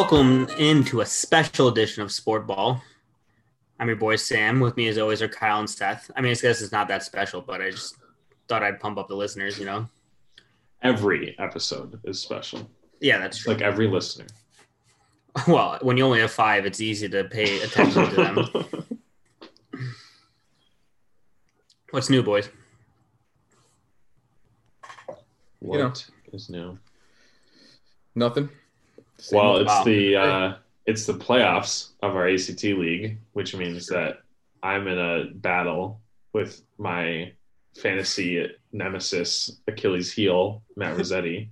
Welcome into a special edition of Sport Ball. I'm your boy Sam. With me, as always, are Kyle and Seth. I mean, I guess it's not that special, but I just thought I'd pump up the listeners. You know? Every episode is special. Yeah, that's true. Like every listener. well, when you only have five, it's easy to pay attention to them. What's new, boys? What You know. is new? Nothing. Same Well, it's the uh, it's the playoffs of our ACT league, which means that I'm in a battle with my fantasy nemesis Achilles heel Matt Rossetti,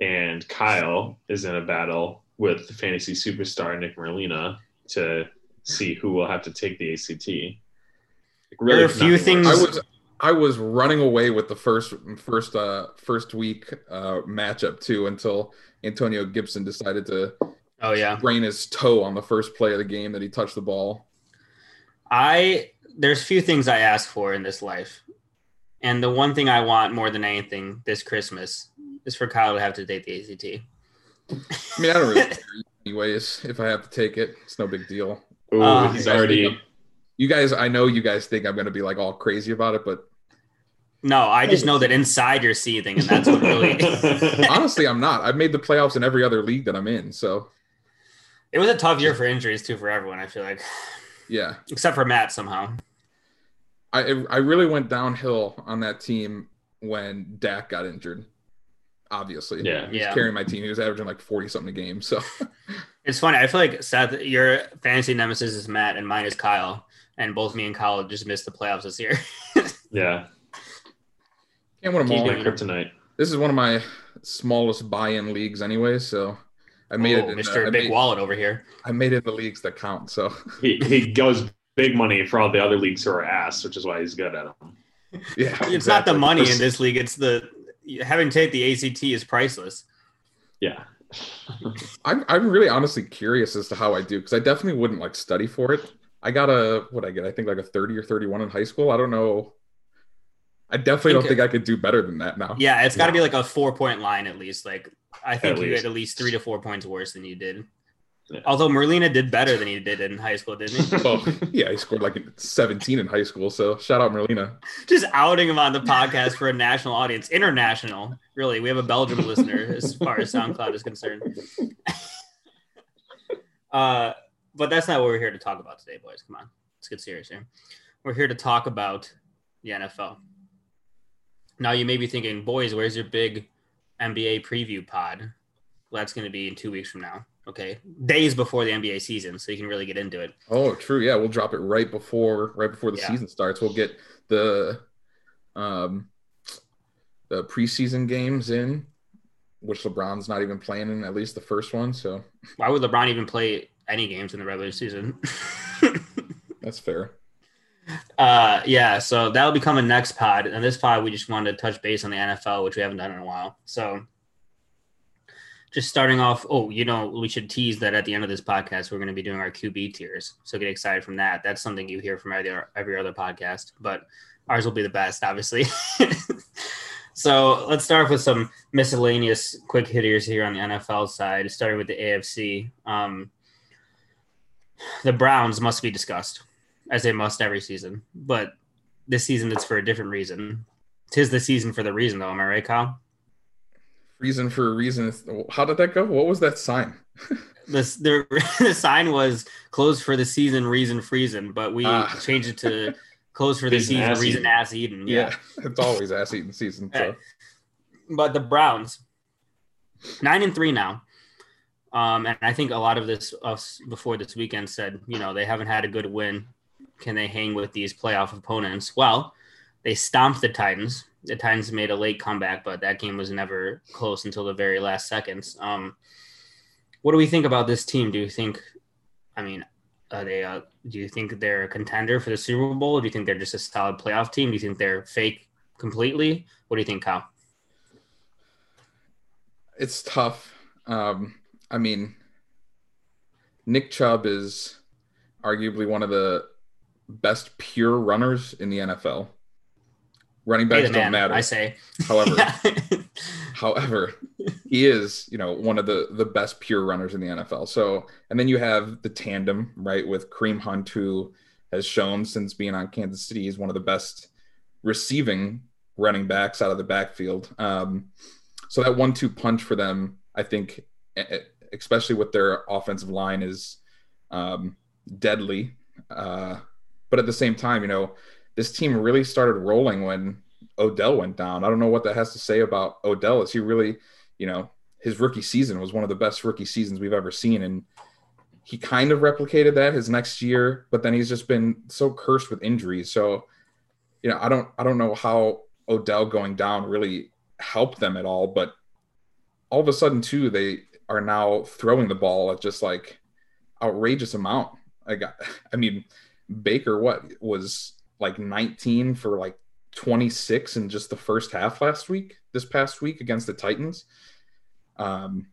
and Kyle is in a battle with the fantasy superstar Nick Merlina to see who will have to take the ACT. Like, There are a few things- I was I was running away with the first first uh first week uh matchup too until Antonio Gibson decided to Oh yeah, sprain his toe on the first play of the game that he touched the ball. I there's few things I ask for in this life, and the one thing I want more than anything this Christmas is for Kyle to have to date the ACT. I mean, I don't really care anyways if I have to take it. It's no big deal. Ooh, Uh, he's You guys already. Think I'm- You guys, I know you guys think I'm going to be like all crazy about it, but No, I just know that inside you're seething, and that's what really. honestly, I'm not. I've made the playoffs in every other league that I'm in, so it was a tough year for injuries too for everyone. I feel like, yeah. except for Matt somehow. I I really went downhill on that team when Dak got injured. Obviously, Yeah. he was Yeah. carrying my team. He was averaging like forty something a game. So It's funny. I feel like Seth, your fantasy nemesis is Matt, and mine is Kyle, and both me and Kyle just missed the playoffs this year. Yeah, can't win them Keep all. my doing kryptonite. This is one of my smallest buy-in leagues anyway. So I made oh, it. In, Mr. uh, Big made, Wallet over here. I made it in the leagues that count. So He he goes big money for all the other leagues who are ass, which is why he's good at them. yeah, It's not the money in this league. It's the having to take the ACT is priceless. Yeah, I'm I'm really honestly curious as to how I do because I definitely wouldn't like study for it. I got a what I get. I think like a thirty or thirty-one in high school. I don't know. I definitely don't Think- think I could do better than that now. Yeah, it's got to No. be like a four point line at least. Like I think At you least. get at least three to four points worse than you did. Yeah. Although Merlina did better than he did in high school, didn't he? Well, yeah, he scored like 17 in high school. So shout out Merlina. Just outing him on the podcast for a national audience, international. Really, we have a Belgium listener as far as SoundCloud is concerned. uh, but that's not what we're here to talk about today, boys. Come on, let's get serious here. We're here to talk about the NFL. Now, you may be thinking, boys, where's your big NBA preview pod? Well, that's going to be in two weeks from now. Okay, days before the NBA season, so you can really get into it. Oh, true. Yeah, we'll drop it right before right before the Yeah. season starts. We'll get the um the preseason games in, which LeBron's not even playing in at least the first one. So Why would LeBron even play any games in the regular season? that's fair. uh, yeah, so that'll be coming next pod. And this pod, we just wanted to touch base on the NFL, which we haven't done in a while. So just starting off, oh, you know, we should tease that at the end of this podcast, we're going to be doing our QB tiers. So get excited from that. That's something you hear from every, every other podcast, but ours will be the best, obviously. so let's start off with some miscellaneous quick hitters here on the NFL side, starting with the AFC. Um, the Browns must be discussed, as they must every season. But this season, it's for a different reason. Tis the season for the reason, though. Am I right, Kyle? Reason for a reason. How did that go? What was that sign? This the, the sign was closed for the season, reason freezing, but we Ah. changed it to closed for the Reason season, ass reason eating. ass eating. Yeah. it's always ass eating season. So but the Browns, nine and three now. Um, and I think a lot of this us before this weekend said, you know, they haven't had a good win. Can they hang with these playoff opponents? Well, they stomped the Titans. The Titans made a late comeback, but that game was never close until the very last seconds. Um, what do we think about this team? Do you think, I mean, are they? Uh, do you think they're a contender for the Super Bowl? Do you think they're just a solid playoff team? Do you think they're fake completely? What do you think, Kyle? it's tough. Um, I mean, Nick Chubb is arguably one of the best pure runners in the NFL. Running backs don't man, matter. I say. However, However, he is, you know, one of the the best pure runners in the NFL. So, and then you have the tandem, right, with Kareem Hunt, who has shown since being on Kansas City, is one of the best receiving running backs out of the backfield. Um, so that one-two punch for them, I think, especially with their offensive line, is um, deadly. Uh, but at the same time, you know, this team really started rolling when Odell went down. I don't know what that has to say about Odell. Is he really, you know, his rookie season was one of the best rookie seasons we've ever seen, and he kind of replicated that his next year, but then he's just been so cursed with injuries. So, you know, I don't, I don't know how Odell going down really helped them at all, but all of a sudden too, they are now throwing the ball at just like outrageous amount. I got, I mean, Baker, what was like 19 for like 26 in just the first half last week, this past week against the Titans. Um,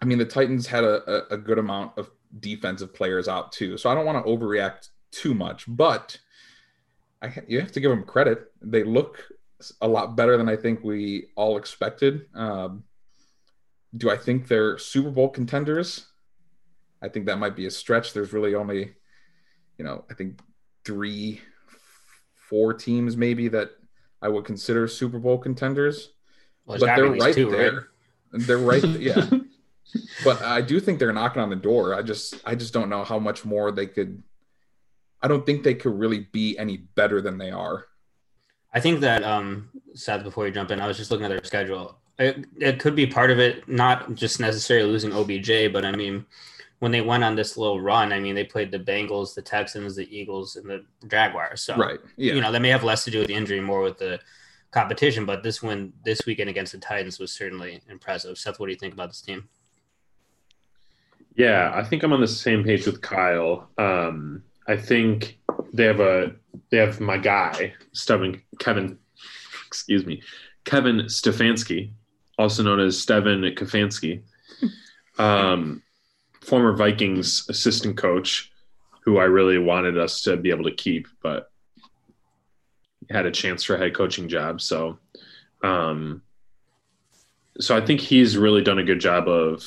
I mean, the Titans had a, a, good amount of defensive players out too, so I don't want to overreact too much, but I, you have to give them credit. They look a lot better than I think we all expected. Um, do I think they're Super Bowl contenders? I think that might be a stretch. There's really only, you know, I think three four teams maybe that I would consider Super Bowl contenders. Well, but they're right two, there. Right? They're right. yeah. but I do think they're knocking on the door. I just I just don't know how much more they could I don't think they could really be any better than they are. I think that um Seth before you jump in, I was just looking at their schedule. It, it could be part of it, not just necessarily losing OBJ, but I mean when they went on this little run, I mean, they played the Bengals, the Texans, the Eagles, and the Jaguars. So, right, yeah. you know, that may have less to do with the injury, more with the competition. But this win this weekend against the Titans was certainly impressive. Seth, what do you think about this team? Yeah, I think I'm on the same page with Kyle. Um, I think they have a they have my guy, Stephen Kevin, excuse me, Kevin Stefanski, also known as Steven Kafansky. Um, former Vikings assistant coach who I really wanted us to be able to keep, but had a chance for a head coaching job. So, um, so I think he's really done a good job of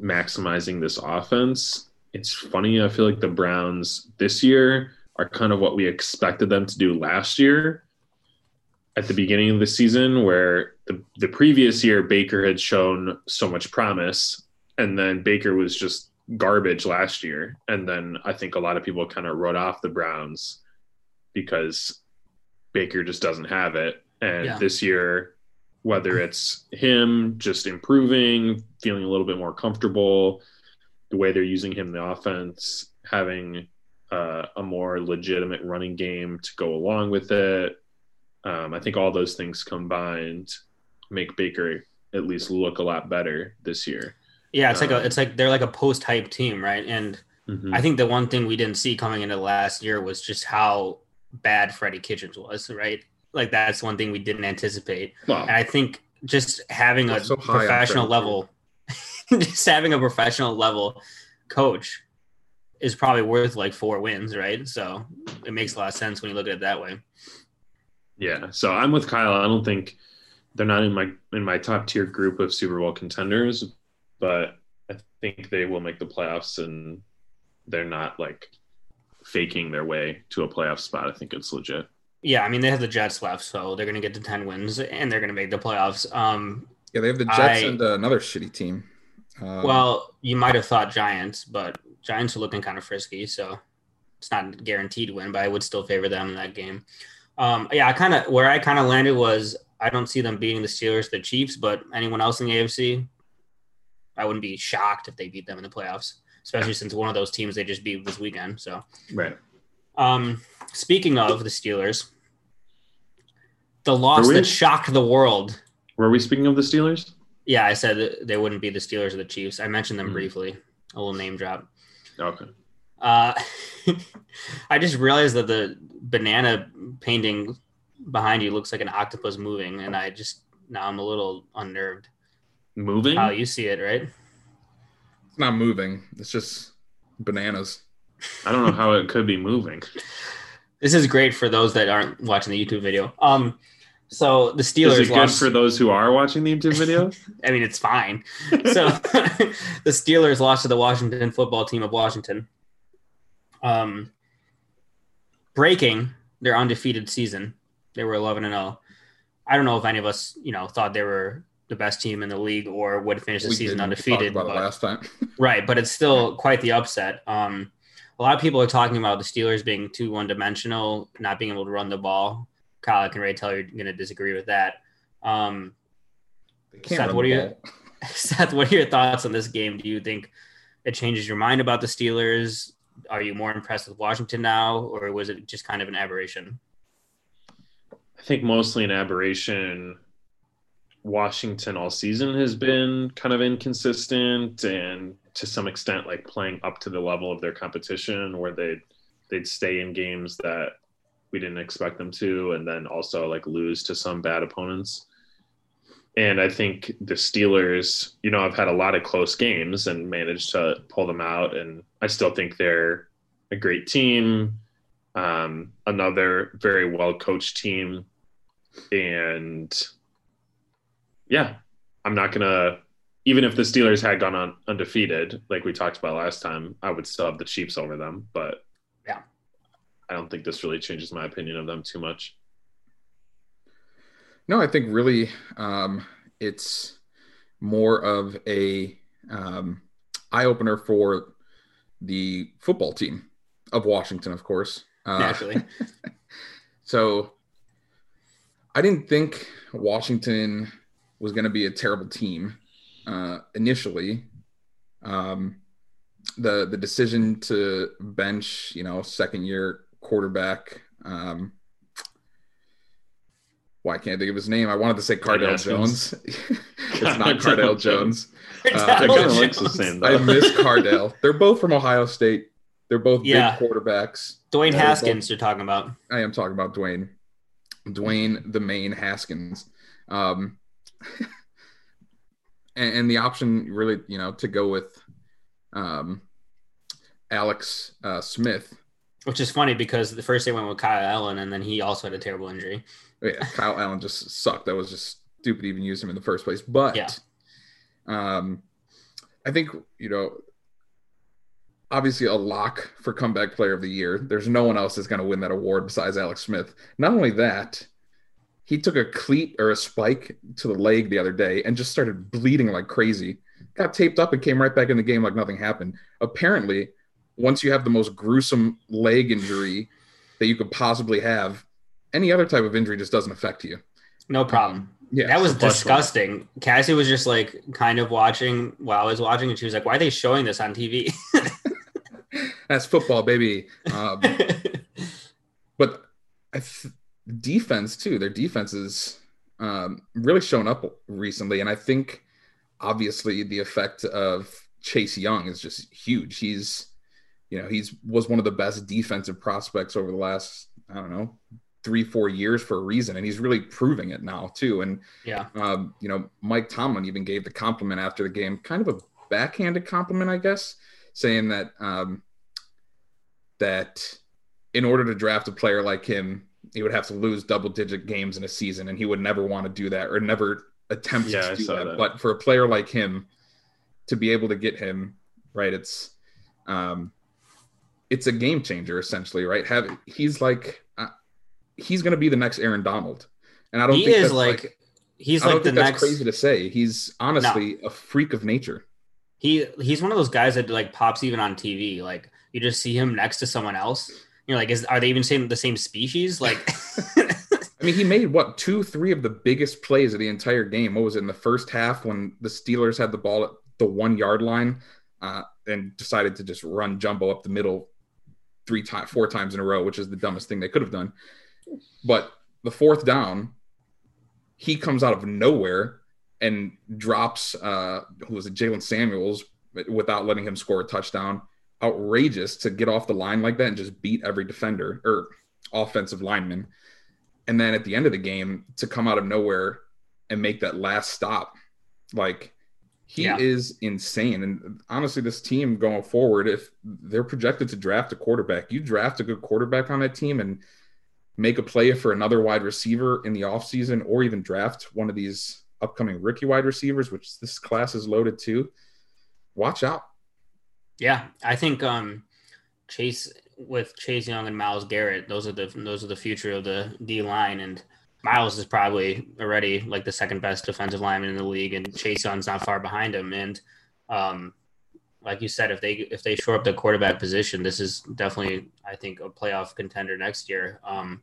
maximizing this offense. It's funny. I feel like the Browns this year are kind of what we expected them to do last year at the beginning of the season, where the, the previous year Baker had shown so much promise and then Baker was just garbage last year. And then I think a lot of people kind of wrote off the Browns because Baker just doesn't have it. And yeah. this year, whether it's him just improving, feeling a little bit more comfortable, the way they're using him in the offense, having uh, a more legitimate running game to go along with it. Um, I think all those things combined make Baker at least look a lot better this year. Yeah, it's um, like a it's like they're like a post hype team, right? And mm-hmm. I think the one thing we didn't see coming into last year was just how bad Freddie Kitchens was, right? Like that's one thing we didn't anticipate. And I think just having a so professional level, just having a professional level coach is probably worth like four wins, right? So it makes a lot of sense when you look at it that way. Yeah. So I'm with Kyle. I don't think they're not in my in my top tier group of Super Bowl contenders, but I think they will make the playoffs and they're not like faking their way to a playoff spot. I think it's legit. Yeah, I mean they have the Jets left, so they're going to get to ten wins and they're going to make the playoffs. Um, yeah, they have the Jets I, and uh, another shitty team. Um, well, you might have thought Giants, but Giants are looking kind of frisky, so it's not guaranteed win. But I would still favor them in that game. Um, yeah, I kind of where I kind of landed was I don't see them beating the Steelers, the Chiefs, but anyone else in the AFC, I wouldn't be shocked if they beat them in the playoffs, especially since one of those teams they just beat this weekend. So, right. Um, speaking of the Steelers, the loss that shocked the world. Were we speaking of the Steelers? Yeah, I said they wouldn't be the Steelers or the Chiefs. I mentioned them mm-hmm. briefly, a little name drop. Okay. Uh, I just realized that the banana painting behind you looks like an octopus moving, and I just now I'm a little unnerved moving. How you see it, right? It's not moving. It's just bananas. I don't know how it could be moving. This is great for those that aren't watching the YouTube video. Um, So the Is Steelers it good lost. for those who are watching the YouTube video? I mean, it's fine. So the Steelers lost to the Washington football team of Washington, um, breaking their undefeated season. They were 11 and 0. I don't know if any of us, you know, thought they were the best team in the league or would finish the We season didn't. We talked undefeated. about it but- last time. Right, but it's still quite the upset. Um, a lot of people are talking about the Steelers being too one dimensional, not being able to run the ball. Kyle, I can already tell you're going to disagree with that. Um, Seth, what are you- Seth, what are your thoughts on this game? Do you think it changes your mind about the Steelers? Are you more impressed with Washington now, or was it just kind of an aberration? I think mostly an aberration. Washington all season has been kind of inconsistent and to some extent like playing up to the level of their competition where they'd they'd stay in games that we didn't expect them to and then also like lose to some bad opponents. And I think the Steelers, you know, I've had a lot of close games and managed to pull them out and I still think they're a great team um, another very well coached team. And yeah, I'm not going to, even if the Steelers had gone on undefeated, like we talked about last time, I would still have the Chiefs over them. But Yeah. I don't think this really changes my opinion of them too much. No, I think really um, it's more of a um, eye opener for the football team of Washington, of course. Uh, Naturally, So I didn't think Washington was going to be a terrible team uh, initially. Um, the the decision to bench, you know, second year quarterback. Um, why can't I think of his name? I wanted to say Cardale Haskins. Jones. it's not Cardale Jones. Uh, looks the same I miss Cardale. They're both from Ohio State. They're both Yeah. big quarterbacks. Dwayne Yeah, Haskins, you're talking about. I am talking about Dwayne. Dwayne the main Haskins. Um, and, and the option really, you know, to go with um, Alex uh, Smith. Which is funny because the first they went with Kyle Allen, and then he also had a terrible injury. Yeah, Kyle Allen just sucked. That was just stupid to even use him in the first place. But Yeah. um, I think, you know, obviously a lock for comeback player of the year. There's no one else that's going to win that award besides Alex Smith. Not only that, he took a cleat or a spike to the leg the other day and just started bleeding like crazy. Got taped up and came right back in the game like nothing happened. Apparently, once you have the most gruesome leg injury that you could possibly have, any other type of injury just doesn't affect you. No problem. Yeah, that was it's a plus disgusting. Cassie was just like kind of watching while I was watching, and she was like, "Why are they showing this on TV?" that's football, baby. Um, but I th- defense too. Their defense is um, really shown up recently, and I think obviously the effect of Chase Young is just huge. He's, you know, he's was one of the best defensive prospects over the last I don't know three four years for a reason, and he's really proving it now too. And yeah, um, you know, Mike Tomlin even gave the compliment after the game, kind of a backhanded compliment, I guess, saying that um, that in order to draft a player like him, he would have to lose double digit games in a season, and he would never want to do that or never attempt Yeah, to I do that. that. But for a player like him, to be able to get him right, it's um, it's a game changer essentially, right? Have he's like he's going to be the next Aaron Donald, and I don't he think is that's like, he's I like the that's next. crazy to say. He's honestly a freak of nature. He he's one of those guys that like pops even on TV. Like you just see him next to someone else. You're like, is are they even saying the same species? Like, I mean, he made what two, three of the biggest plays of the entire game. What was it in the first half when the Steelers had the ball at the one yard line uh, and decided to just run jumbo up the middle three times, four times in a row, which is the dumbest thing they could have done. But the fourth down, he comes out of nowhere and drops uh, who was it, Jaylen Samuels, without letting him score a touchdown. Outrageous to get off the line like that and just beat every defender or offensive lineman. And then at the end of the game, to come out of nowhere and make that last stop, like he Yeah. is insane. And honestly, this team going forward, if they're projected to draft a quarterback, you draft a good quarterback on that team, and make a play for another wide receiver in the offseason or even draft one of these upcoming rookie wide receivers, which this class is loaded to, watch out. Yeah, I think um, Chase with Chase Young and Myles Garrett, those are the those are the future of the D line, and Myles is probably already like the second best defensive lineman in the league, and Chase Young's not far behind him. And um, like you said, if they if they shore up the quarterback position, this is definitely I think a playoff contender next year. Um,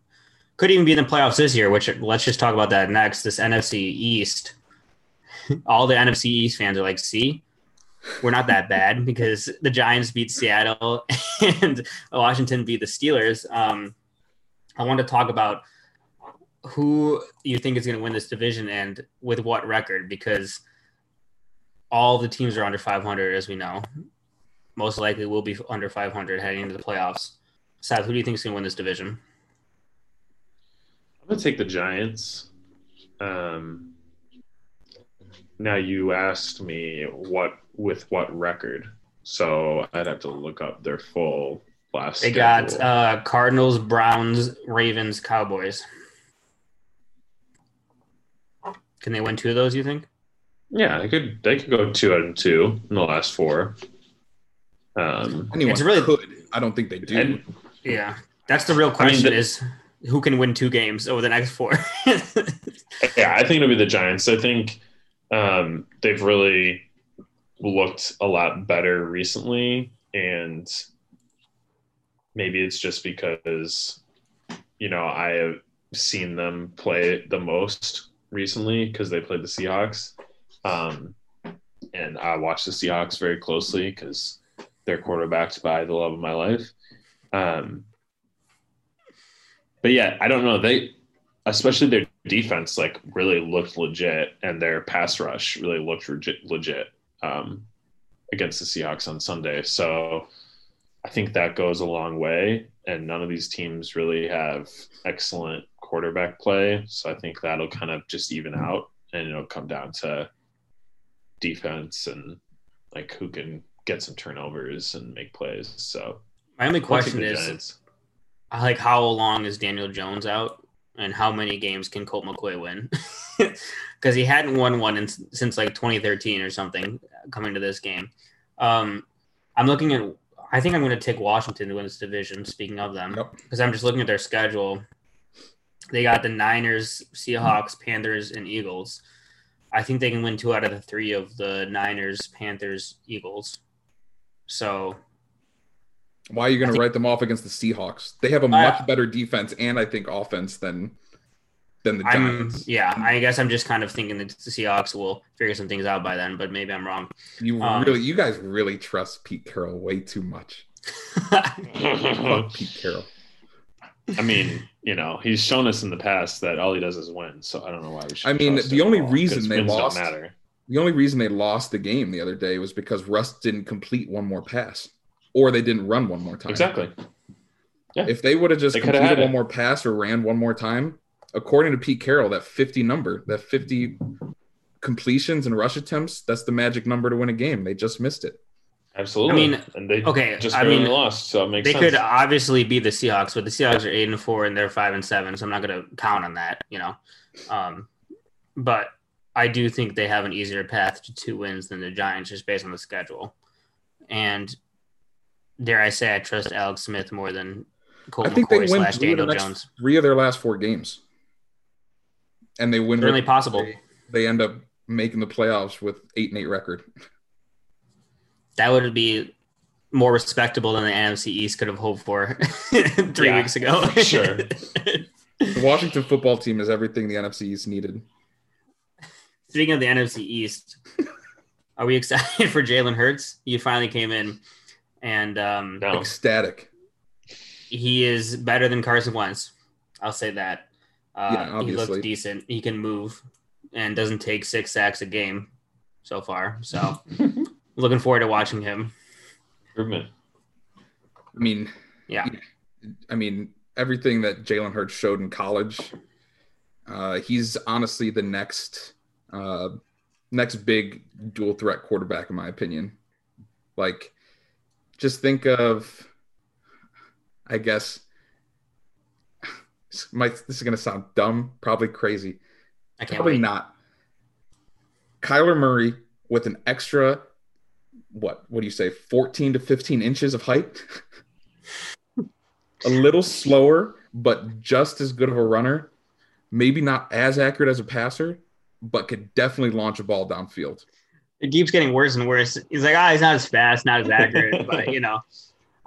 could even be in the playoffs this year. Which let's just talk about that next. This NFC East, all the NFC East fans are like, see, we're not that bad because the Giants beat Seattle and Washington beat the Steelers. Um, I want to talk about who you think is going to win this division and with what record because all the teams are under 500 as we know most likely will be under 500 heading into the playoffs Seth, who do you think is going to win this division i'm going to take the giants um, now you asked me what with what record so i'd have to look up their full last they schedule. got uh, cardinals browns ravens cowboys can they win two of those? You think? Yeah, they could. They could go two out of two in the last four. Um, Anyone It's really- could. I don't think they do. and Yeah, that's the real question: the- is who can win two games over the next four? yeah, I think it'll be the Giants. I think um, they've really looked a lot better recently, and maybe it's just because you know I have seen them play the most recently because they played the Seahawks, um, and I watch the Seahawks very closely because they're quarterbacked by the love of my life. Um, but yeah, I don't know. They especially their defense like really looked legit and their pass rush really looked legit, legit um, against the Seahawks on Sunday. So I think that goes a long way. And none of these teams really have excellent quarterback play. So I think that'll kind of just even out and it'll come down to defense and like who can get some turnovers and make plays. So My only question is Giants. like how long is Daniel Jones out, and how many games can Colt McCoy win? Because he hadn't won one in, since like 2013 or something. Coming to this game, um, I'm looking at. I think I'm going to take Washington to win this division. Speaking of them, Yep. because I'm just looking at their schedule. They got the Niners, Seahawks, Panthers, and Eagles. I think they can win two out of the three of the Niners, Panthers, Eagles. So Why are you going to write them off against the Seahawks? They have a much better defense and I think offense than than the I'm yeah. I guess I'm just kind of thinking that the Seahawks will figure some things out by then, but maybe I'm wrong. You um, really, you guys really trust Pete Carroll way too much. Pete Carroll. I mean, you know, he's shown us in the past that all he does is win. So I don't know why we should. I mean, the only reason they lost- matter. The only reason they lost the game the other day was because Russ didn't complete one more pass, or they didn't run one more time. Exactly. If they would have just They completed one it. more pass or ran one more time, according to Pete Carroll, that 50 number, that 50 completions and rush attempts, that's the magic number to win a game. They just missed it. Absolutely. I mean, and they okay, just I barely mean, lost, so it makes they sense. could obviously be the Seahawks, but the Seahawks are eight and four and they're five and seven, so I'm not going to count on that, you know. Um, but I do think they have an easier path to two wins than the Giants, just based on the schedule. And dare I say, I trust Alex Smith more than Colt I think they McCoy win slash three of, the Daniel next, Jones. three of their last four games. And they win. Really possible. They, they end up making the playoffs with eight and eight record. That would be more respectable than the NFC East could have hoped for three Yeah, weeks ago. sure. The Washington football team is everything the NFC East needed. Speaking of the NFC East, are we excited for Jalen Hurts? You finally came in, and um, no. Ecstatic. he is better than Carson Wentz. I'll say that. Uh, Yeah, he looks decent. He can move and doesn't take six sacks a game so far. So, looking forward to watching him. improvement. I mean, Yeah. I mean, everything that Jalen Hurts showed in college, uh, he's honestly the next uh, next big dual threat quarterback, in my opinion. Like, just think of, I guess, This, might, this is going to sound dumb, probably crazy. I can't Probably wait. not. Kyler Murray with an extra, what? What do you say? 14 to 15 inches of height. a little slower, but just as good of a runner. Maybe not as accurate as a passer, but could definitely launch a ball downfield. It keeps getting worse and worse. He's like, ah, he's not as fast, not as accurate, but you know,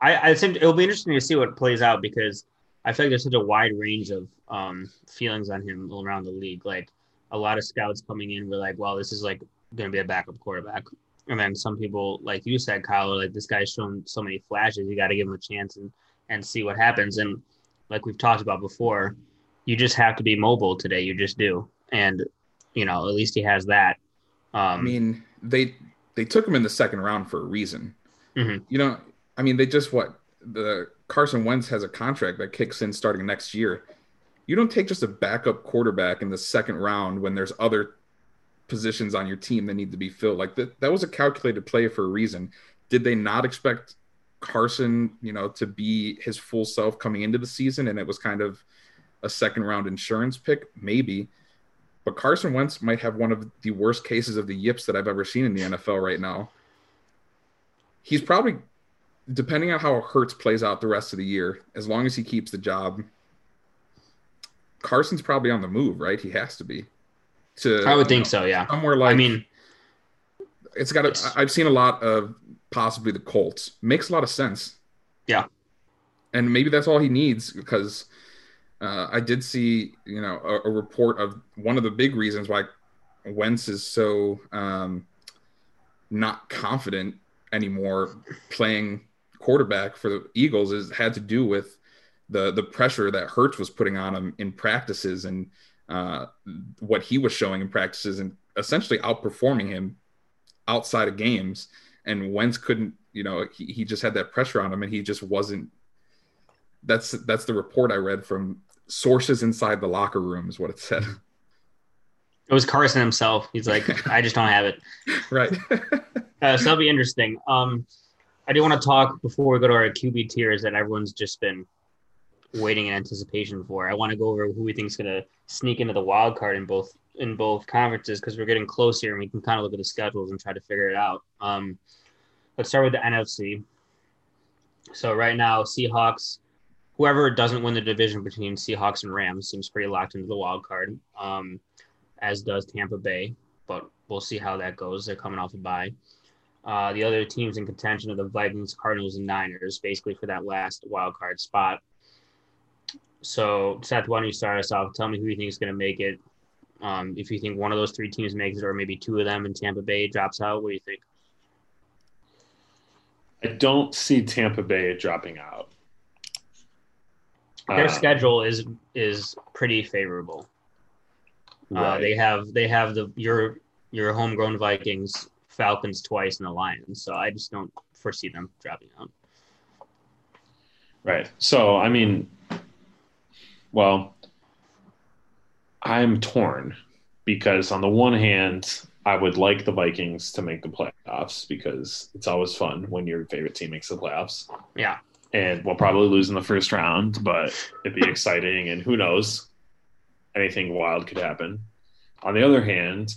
I, I think it'll be interesting to see what plays out because I feel like there's such a wide range of um, feelings on him around the league. Like a lot of scouts coming in were like, well, this is like going to be a backup quarterback. And then some people, like you said, Kyle, are like this guy's shown so many flashes. You got to give him a chance and and see what happens. And like we've talked about before, you just have to be mobile today. You just do. And you know, at least he has that. Um, I mean, they they took him in the second round for a reason. Mhm. You know, I mean, they just what the Carson Wentz has a contract that kicks in starting next year. You don't take just a backup quarterback in the second round when there's other positions on your team that need to be filled. Like that, that was a calculated play for a reason. Did they not expect Carson, you know, to be his full self coming into the season, and it was kind of a second round insurance pick? Maybe. But Carson Wentz might have one of the worst cases of the yips that I've ever seen in the NFL right now. He's probably, depending on how Hurts plays out the rest of the year, as long as he keeps the job, Carson's probably on the move, right? He has to be. To I would think know, so. Yeah. somewhere like I mean, it's got. I've seen a lot of possibly the Colts. Makes a lot of sense. Yeah. and maybe that's all he needs because uh, I did see you know a, a report of one of the big reasons why Wentz is so um, not confident anymore playing quarterback for the Eagles is had to do with the the pressure that Hurts was putting on him in practices and uh, what he was showing in practices and essentially outperforming him outside of games. And Wentz couldn't, you know, he, he just had that pressure on him and he just wasn't. That's that's the report I read from sources inside the locker room is what it said. it was Carson himself. He's like, I just don't have it. right. Uh, so that'll be interesting. Um, I do want to talk before we go to our QB tiers that everyone's just been waiting in anticipation for. I want to go over who we think is going to sneak into the wild card in both in both conferences because we're getting close here and we can kind of look at the schedules and try to figure it out. Um, let's start with the NFC. So right now, Seahawks. Whoever doesn't win the division between Seahawks and Rams seems pretty locked into the wild card, um, as does Tampa Bay. But we'll see how that goes. They're coming off a bye. Uh, the other teams in contention are the Vikings, Cardinals, and Niners, basically for that last wild card spot. So, Seth, why don't you start us off? Tell me who you think is going to make it. Um, if you think one of those three teams makes it, or maybe two of them in Tampa Bay drops out, what do you think? I don't see Tampa Bay dropping out. Their Uh, schedule is is pretty favorable. Uh, they have they have the your your homegrown Vikings, Falcons twice, and the Lions. So I just don't foresee them dropping out. Right. So, I mean, well, I'm torn because on the one hand, I would like the Vikings to make the playoffs because it's always fun when your favorite team makes the playoffs. Yeah, And we'll probably lose in the first round, but it'd be exciting. And who knows? Anything wild could happen. On the other hand,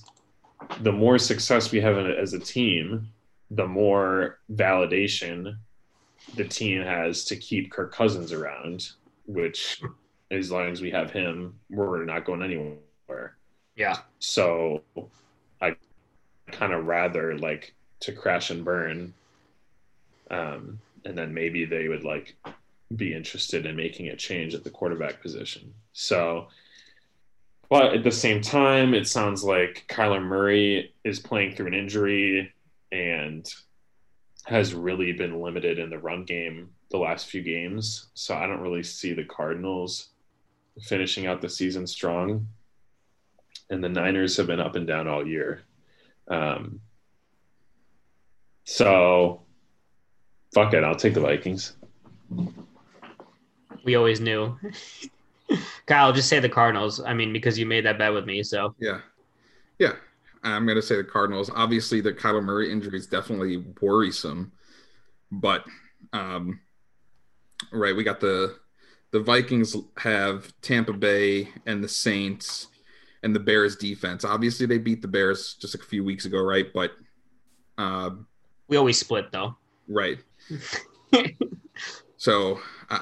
the more success we have as a team, the more validation the team has to keep Kirk Cousins around, which as long as we have him, we're not going anywhere. yeah. So I kind of rather like to crash and burn. Um, and then maybe they would like be interested in making a change at the quarterback position. So, but at the same time, it sounds like Kyler Murray is playing through an injury and has really been limited in the run game the last few games. So I don't really see the Cardinals finishing out the season strong. And the Niners have been up and down all year. Um, so fuck it, I'll take the Vikings. We always knew. Kyle, just say the Cardinals. I mean, because you made that bet with me. So Yeah. Yeah. I'm going to say the Cardinals. Obviously, the Kyler Murray injury is definitely worrisome, but um, right, we got the the Vikings have Tampa Bay and the Saints and the Bears defense. Obviously, they beat the Bears just a few weeks ago, right? But uh, we always split though. Right. so uh,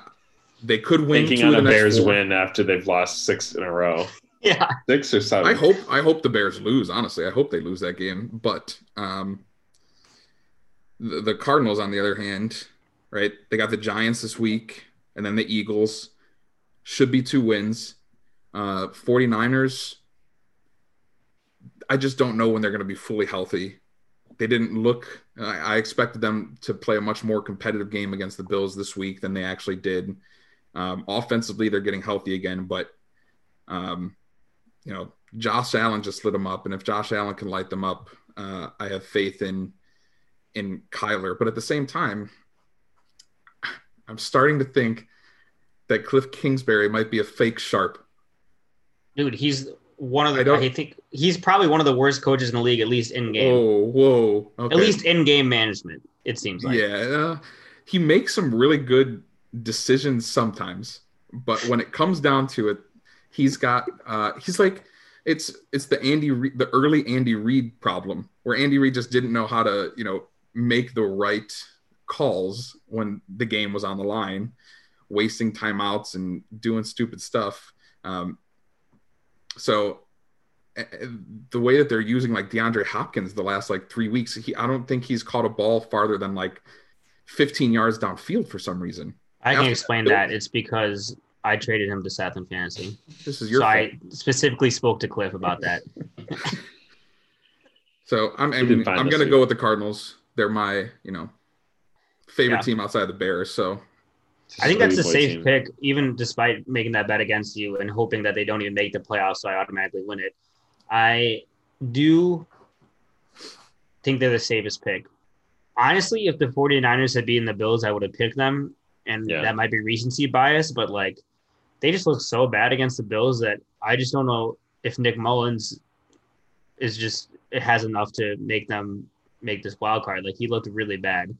they could win. Thinking on a Bears four. win after they've lost six in a row. Yeah, six or seven. I hope. I hope the Bears lose. Honestly, I hope they lose that game. But um, the, the Cardinals, on the other hand, right? They got the Giants this week, and then the Eagles. Should be two wins. Uh, 49ers. I just don't know when they're going to be fully healthy. They didn't look. I, I expected them to play a much more competitive game against the Bills this week than they actually did. Um, offensively, they're getting healthy again, but um, you know, Josh Allen just lit them up, and if Josh Allen can light them up, uh, I have faith in in Kyler. But at the same time, I'm starting to think that Cliff Kingsbury might be a fake sharp. Dude, he's one of the. I, I, think he's probably one of the worst coaches in the league, at least in game. Oh, whoa! Okay. At least in game management, it seems like. Yeah, uh, he makes some really good decisions sometimes, but when it comes down to it, he's got. Uh, he's like, it's it's the Andy Re- the early Andy Reid problem, where Andy Reid just didn't know how to you know make the right calls when the game was on the line, wasting timeouts and doing stupid stuff. Um, so the way that they're using like DeAndre Hopkins the last like three weeks, he I don't think he's caught a ball farther than like 15 yards downfield for some reason. I can explain that. It's because I traded him to Seth in fantasy. This is your. So fault. I specifically spoke to Cliff about that. so I'm I mean, I'm gonna go with the Cardinals. They're my you know favorite yeah. team outside the Bears. So I think that's a safe team. pick, even despite making that bet against you and hoping that they don't even make the playoffs, so I automatically win it. I do think they're the safest pick. Honestly, if the 49ers had beaten the Bills, I would have picked them. And yeah. that might be recency bias, but like they just look so bad against the Bills that I just don't know if Nick Mullens is just it has enough to make them make this wild card. Like he looked really bad.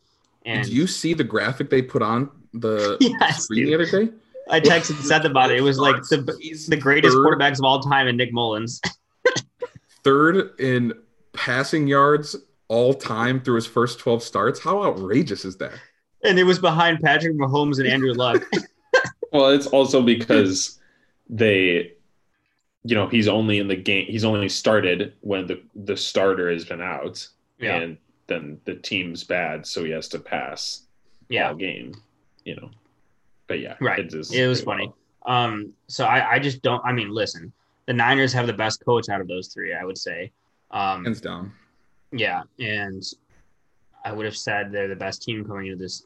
And Did you see the graphic they put on the yes, screen dude. the other day? I texted Seth about it. It was like the, the greatest third, quarterbacks of all time and Nick Mullens. third in passing yards all time through his first 12 starts. How outrageous is that? And it was behind Patrick Mahomes and Andrew Luck. well, it's also because they you know, he's only in the game he's only started when the the starter has been out. Yeah. And then the team's bad, so he has to pass yeah. game, you know. But yeah, right. It, it was funny. Well. Um, so I, I just don't. I mean, listen, the Niners have the best coach out of those three. I would say, um, hands down. Yeah, and I would have said they're the best team coming into this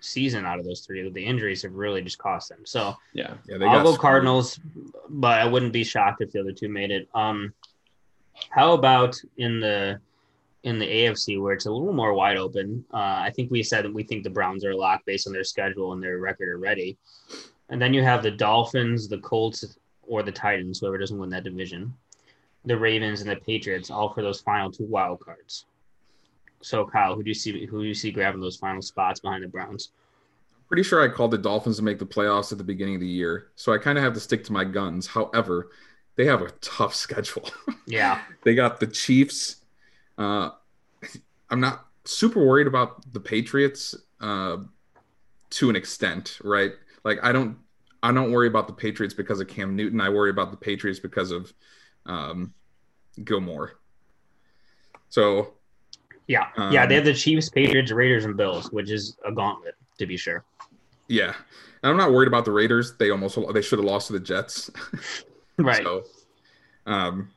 season out of those three. The injuries have really just cost them. So yeah, yeah I'll go Cardinals, but I wouldn't be shocked if the other two made it. Um, how about in the in the AFC where it's a little more wide open. Uh, I think we said we think the Browns are a lock based on their schedule and their record already. And then you have the Dolphins, the Colts, or the Titans, whoever doesn't win that division, the Ravens and the Patriots, all for those final two wild cards. So Kyle, who do you see who do you see grabbing those final spots behind the Browns? Pretty sure I called the Dolphins to make the playoffs at the beginning of the year. So I kind of have to stick to my guns. However, they have a tough schedule. Yeah. they got the Chiefs, uh, I'm not super worried about the Patriots uh, to an extent, right? Like I don't I don't worry about the Patriots because of Cam Newton. I worry about the Patriots because of um, Gilmore. So yeah, um, yeah, they have the Chiefs, Patriots, Raiders, and Bills, which is a gauntlet to be sure. Yeah, and I'm not worried about the Raiders. They almost they should have lost to the Jets. right. So, um,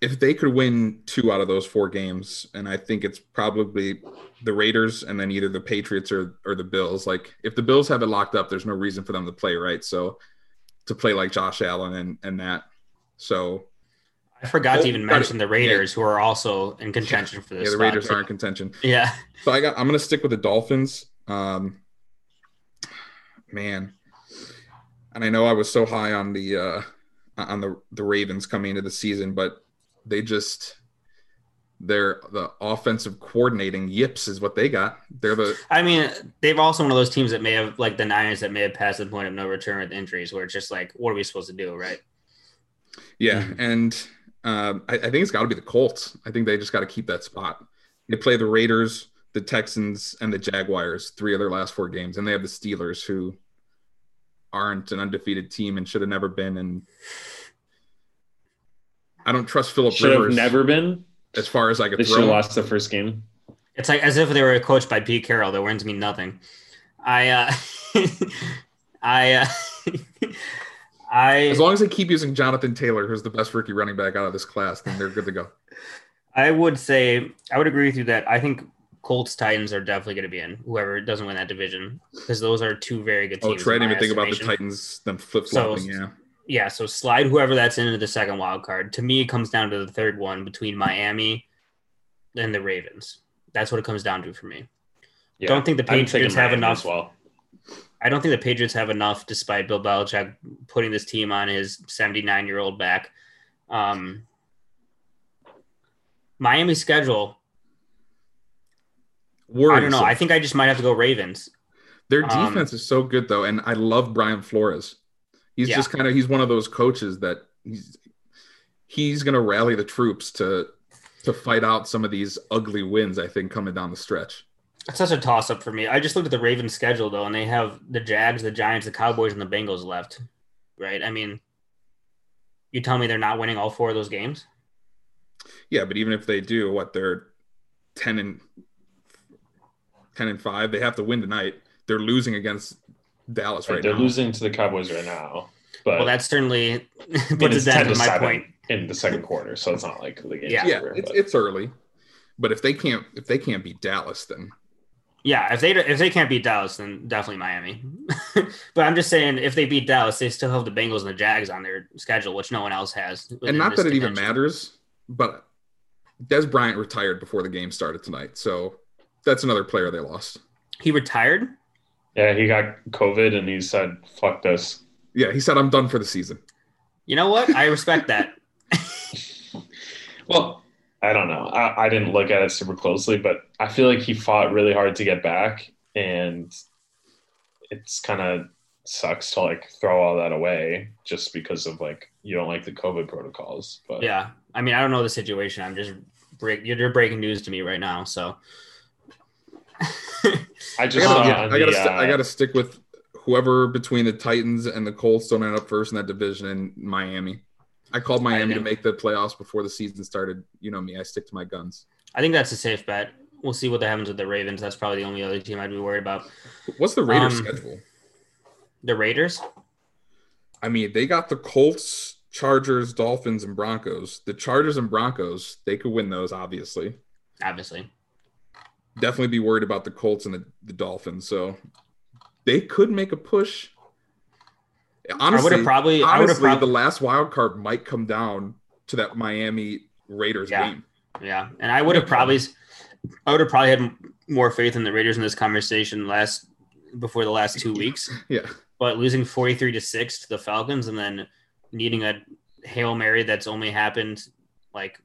if they could win two out of those four games, and I think it's probably the Raiders and then either the Patriots or or the Bills. Like if the Bills have it locked up, there's no reason for them to play right. So to play like Josh Allen and and that. So I forgot oh, to even mention the Raiders, yeah. who are also in contention for this. Yeah, the Raiders are in contention. Yeah. So I got. I'm gonna stick with the Dolphins. Um, man, and I know I was so high on the uh, on the the Ravens coming into the season, but they just They're the offensive coordinating yips is what they got. They're the I mean, they've also one of those teams that may have like the Niners that may have passed the point of no return with injuries, where it's just like, what are we supposed to do, right? yeah, and um, I, I think it's got to be the Colts. I think they just got to keep that spot. They play the Raiders, the Texans, and the Jaguars three of their last four games, and they have the Steelers who aren't an undefeated team and should have never been. And I don't trust Philip Should have never been. as far as I could They should have lost the first game. It's like as if they were coached by Pete Carroll. Their wins mean nothing. I, uh, I, uh, I, As long as they keep using Jonathan Taylor, who's the best rookie running back out of this class, then they're good to go. I would say I would agree with you that I think Colts Titans are definitely going to be in whoever doesn't win that division because those are two very good Oh, teams. Trey, I in didn't even think about the. Titans, them flip flopping. So- yeah. Yeah, so slide whoever that's into the second wild card. To me, it comes down to the third one between Miami and the Ravens. That's what it comes down to for me. Yeah. Don't think the Patriots have enough. well. I don't think the Patriots have enough, despite Bill Belichick putting this team on his 79 year old back. Um, Miami's schedule, I don't know. I think I just might have to go Ravens. Their Um, defense is so good though, and I love Brian Flores. He's Yeah. just kind of he's one of those coaches that he's he's gonna rally the troops to to fight out some of these ugly wins. I think coming down the stretch. It's such a toss up for me. I just looked at the Ravens schedule though, and they have the Jags, the Giants, the Cowboys, and the Bengals left. Right? I mean, you tell me they're not winning all four of those games? Yeah, but even if they do, what they're ten and ten and five, they have to win tonight. They're losing against Dallas right They're now. losing to the Cowboys right now, but Well, that certainly I mean, puts it's it down 10 to to my 7 point. in the second quarter, so it's not like the game's Yeah. yeah, over. it's, it's early, but if they can't if they can't beat Dallas, then Yeah, if they if they can't beat Dallas, then definitely Miami. but I'm just saying, if they beat Dallas, they still have the Bengals and the Jags on their schedule, which no one else has. and not this that it even matters, but Dez Bryant retired before the game started tonight, so that's another player they lost. He retired. Yeah, he got COVID and he said, "Fuck this." Yeah, he said, "I'm done for the season." You know what? I respect that. Well, I don't know. I, I didn't look at it super closely, but I feel like he fought really hard to get back, and it's kind of sucks to like throw all that away just because of like you don't like the COVID protocols. But Yeah, I mean, I don't know the situation. I'm just break. You're breaking news to me right now. So I I just gotta, saw yeah, I gotta, the, st- uh, I gotta stick with whoever between the Titans and the Colts don't end up first in that division in Miami. I called Miami to make the playoffs before the season started. You know me, I stick to my guns. I think that's a safe bet. We'll see what happens with the Ravens. That's probably the only other team I'd be worried about. What's the Raiders' Um, schedule? The Raiders. I mean, they got the Colts, Chargers, Dolphins, and Broncos. The Chargers and Broncos, they could win those, obviously. Obviously, Definitely be worried about the Colts and the, the Dolphins. So they could make a push. I would Honestly, have probably. I would have honestly, the probably. last wild card might come down to that Miami Raiders Yeah. game. Yeah, and I would have probably. I would have probably had more faith in the Raiders in this conversation last before the last two weeks. Yeah. but losing 43 to 6 to the Falcons and then needing a Hail Mary that's only happened like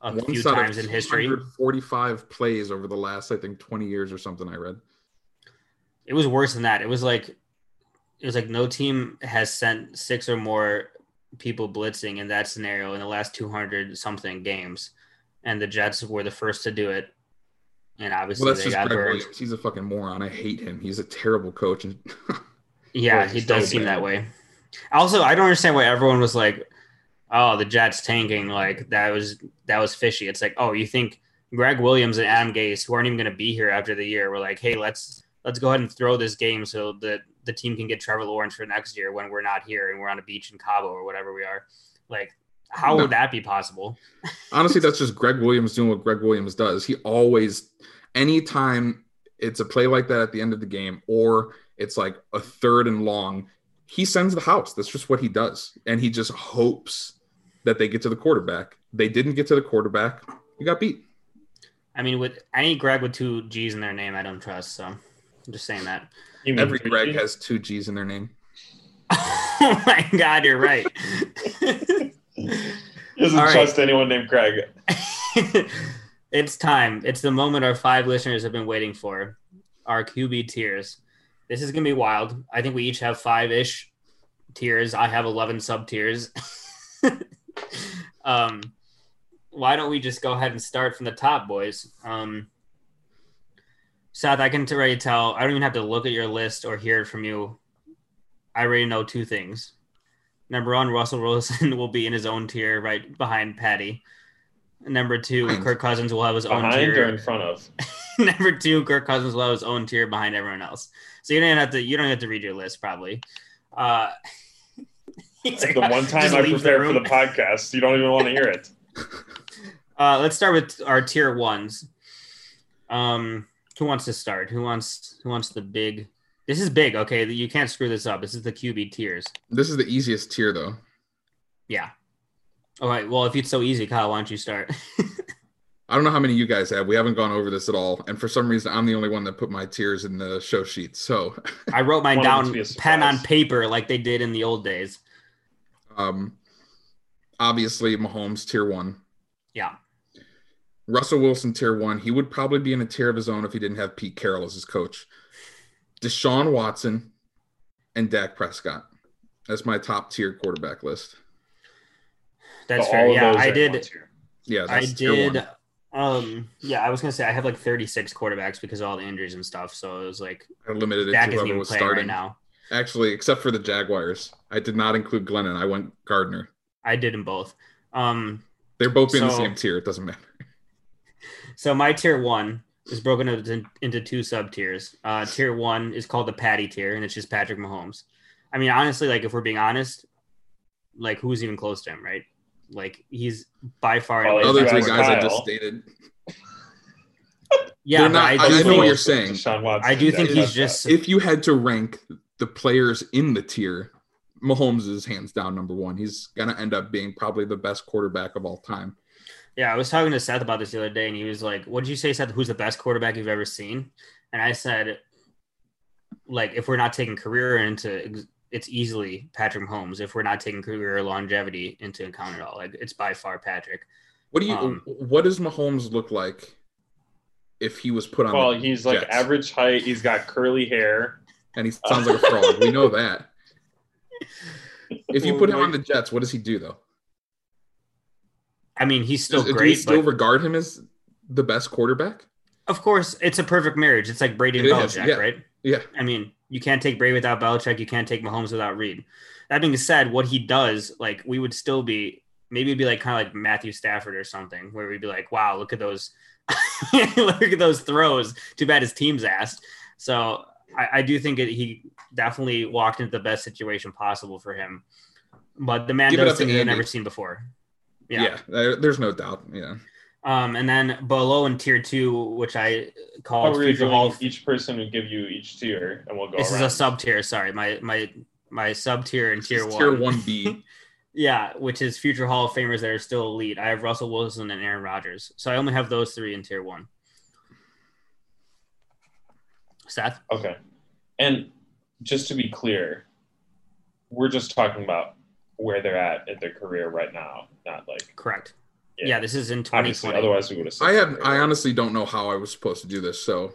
a Once few times in history. 245 plays over the last, I think, 20 years or something I read. It was worse than that. It was like it was like no team has sent six or more people blitzing in that scenario in the last 200 something games and the Jets were the first to do it. And obviously Well, that's they got Gregg. Williams. He's a fucking moron. I hate him. He's a terrible coach. And Yeah, he so does seem bad. that way. Also, I don't understand why everyone was like, "Oh, the Jets tanking." Like that was that was fishy. It's like, oh, you think Gregg Williams and Adam Gase, who aren't even going to be here after the year, were like, "Hey, let's let's go ahead and throw this game so that the team can get Trevor Lawrence for next year when we're not here and we're on a beach in Cabo or whatever we are." Like, how No. would that be possible? honestly, that's just Gregg Williams doing what Gregg Williams does. He always, anytime it's a play like that at the end of the game, or it's like a third and long, he sends the house. That's just what he does. And he just hopes that they get to the quarterback. They didn't get to the quarterback. You got beat. I mean, with any Greg with two G's in their name, I don't trust. So, I'm just saying that. you mean Every Greg Gs? has two G's in their name. oh my God, you're right. He doesn't All right. trust anyone named Craig. it's time. It's the moment our five listeners have been waiting for. Our QB tiers. This is gonna be wild. I think we each have five ish tiers. I have eleven sub tiers. Um, why don't we just go ahead and start from the top, boys? Um, Seth, I can already tell. I don't even have to look at your list or hear it from you. I already know two things. Number one, Russell Wilson will be in his own tier right behind Patty. Number two. Kirk Cousins will have his own Behind or tier. in front of? Number two, Kirk Cousins will have his own tier behind everyone else. So you don't even have to. You don't have to read your list probably. Uh, he's like, the one time I leave prepared for the podcast, you don't even want to hear it. Uh, let's start with our tier ones. Um, who wants to start? Who wants? Who wants the big? This is big. Okay, you can't screw this up. This is the QB tiers. This is the easiest tier, though. Yeah. All right. Well, if it's so easy, Kyle, why don't you start? I don't know how many you guys have. We haven't gone over this at all, and for some reason, I'm the only one that put my tiers in the show sheet. So, I wrote mine Want it to down pen on paper like they did in the old days. Um, obviously, Mahomes tier one, Yeah. Russell Wilson tier one. He would probably be in a tier of his own if he didn't have Pete Carroll as his coach. Deshaun Watson and Dak Prescott. That's my top tier quarterback list. That's So fair. Yeah, I did. one tier. Yeah, I tier did. one. Um. Yeah, I was gonna say I have like 36 quarterbacks because of all the injuries and stuff. So it was like I limited it Dak to isn't whoever was playing right starting. now. Actually, except for the Jaguars, I did not include Glennon. I went Gardner. I did them both. Um. They're both in the same tier. It doesn't matter. So my tier one is broken into, into two sub tiers. Uh, tier one is called the Patty tier, and it's just Patrick Mahomes. I mean, honestly, like if we're being honest, like who's even close to him, right? Like he's by far. and Well, away Other three best. guys I just stated. Yeah, They're not- I, I- know what you're saying. Deshaun Watson I do think he's just. If you had to rank the players in the tier, Mahomes is hands down number one. He's gonna end up being probably the best quarterback of all time. Yeah, I was talking to Seth about this the other day, and he was like, "What did you say, Seth? Who's the best quarterback you've ever seen?" And I said, "Like, if we're not taking career into, it's easily Patrick Mahomes. If we're not taking career longevity into account at all, like it's by far Patrick." What do you? Um, what does Mahomes look like if he was put on? Well, the he's like average height. He's got curly hair. And he sounds like a fraud. we know that. If you put him on the Jets, what does he do though? I mean, he's still Does- do we great, still but regard him as the best quarterback? of course, it's a perfect marriage. It's like Brady and It is, Belichick, yeah. right? Yeah, I mean, you can't take Brady without Belichick. You can't take Mahomes without Reid. That being said, what he does, like, we would still be maybe it'd be like kind of like Matthew Stafford or something, where we'd be like, "Wow, look at those, look at those throws." Too bad his team's asked. So I, I do think it, he definitely walked into the best situation possible for him. But the man Give does up to things we've never seen before. yeah. Yeah. there's no doubt. Yeah, Um, and then below in tier two, which I Oh, called we're future hall. each person would give you each tier, and we'll go. This is a sub tier. Sorry, my my my sub tier in tier one. tier one B. Yeah, which is future Hall of Famers that are still elite. I have Russell Wilson and Aaron Rodgers, so I only have those three in tier one. Seth, Okay. And just to be clear, we're just talking about where they're at in their career right now, not like correct. Yeah. Yeah, this is in obviously. 2020. Otherwise, we would have. said I have. career. I honestly don't know how I was supposed to do this. So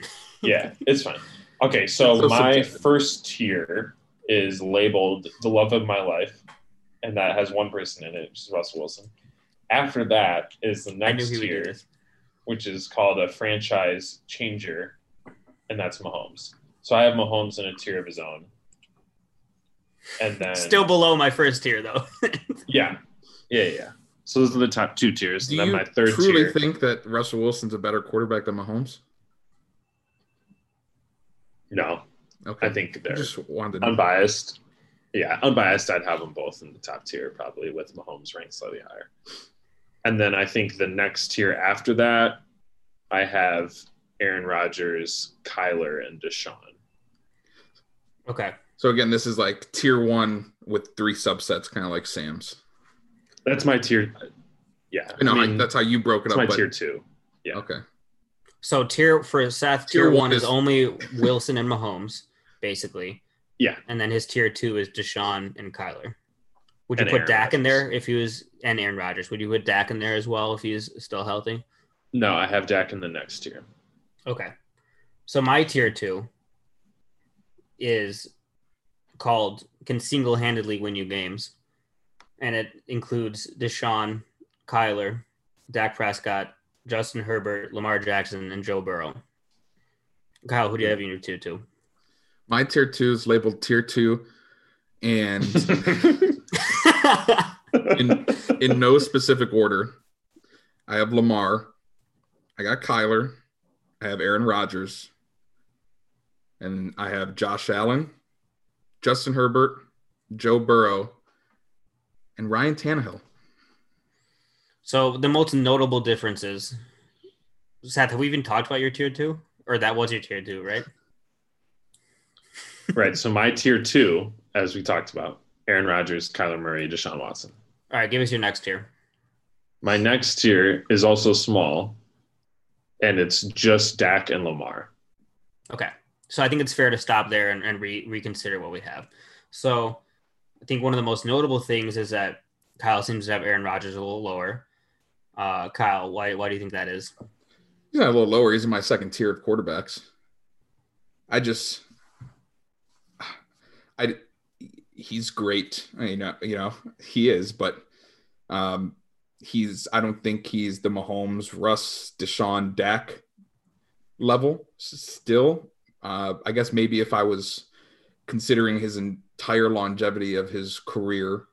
yeah, it's fine. Okay, so, So my subjective. first tier is labeled the love of my life, and that has one person in it, which is Russell Wilson. After that is the next he tier, which is called a franchise changer, and that's Mahomes. So I have Mahomes in a tier of his own. And then Still below my first tier though. Yeah. Yeah, yeah. So those are the top two tiers. do And then my third tier truly tier. think that Russell Wilson's a better quarterback than Mahomes? no, Okay, I think I they're just wanted. To unbiased. Yeah, unbiased. I'd have them both in the top tier, probably with Mahomes ranked slightly higher. And then I think the next tier after that, I have Aaron Rodgers, Kyler, and Deshaun. okay. So again, this is like tier one with three subsets, kind of like Sam's. That's my tier. Yeah, No, I I mean, that's how you broke it that's up. my but- tier two. Yeah. Okay. So tier for Seth, tier, Tier one one is is- only Wilson and Mahomes, basically. Yeah. And then his tier two is Deshaun and Kyler. Would you And put Aaron Dak in there if he was and Aaron Rodgers? Would you put Dak in there as well if he's still healthy? No, I have Dak in the next tier. Okay. So my tier two is called can single handedly win you games. And it includes Deshaun, Kyler, Dak Prescott, Justin Herbert, Lamar Jackson, and Joe Burrow. Kyle, who do you have in your tier two? My tier two is labeled tier two, and in in no specific order. I have Lamar. I got Kyler. I have Aaron Rodgers. And I have Josh Allen, Justin Herbert, Joe Burrow, and Ryan Tannehill. so the most notable differences. Seth, have we even talked about your tier two? Or that was your tier two, right? right. So my tier two, as we talked about, Aaron Rodgers, Kyler Murray, Deshaun Watson. All right, give us your next tier. My next tier is also small, and it's just Dak and Lamar. Okay. So I think it's fair to stop there and, and re- reconsider what we have. So I think one of the most notable things is that Kyle seems to have Aaron Rodgers a little lower. Uh, Kyle, why, why do you think that is? He's not a little lower. He's in my second tier of quarterbacks. I just, I, he's great. I mean, you know, he is, but um, he's. I don't think he's the Mahomes, Russ, Deshaun, Dak level. Still, uh, I guess maybe if I was considering his entire longevity of his career,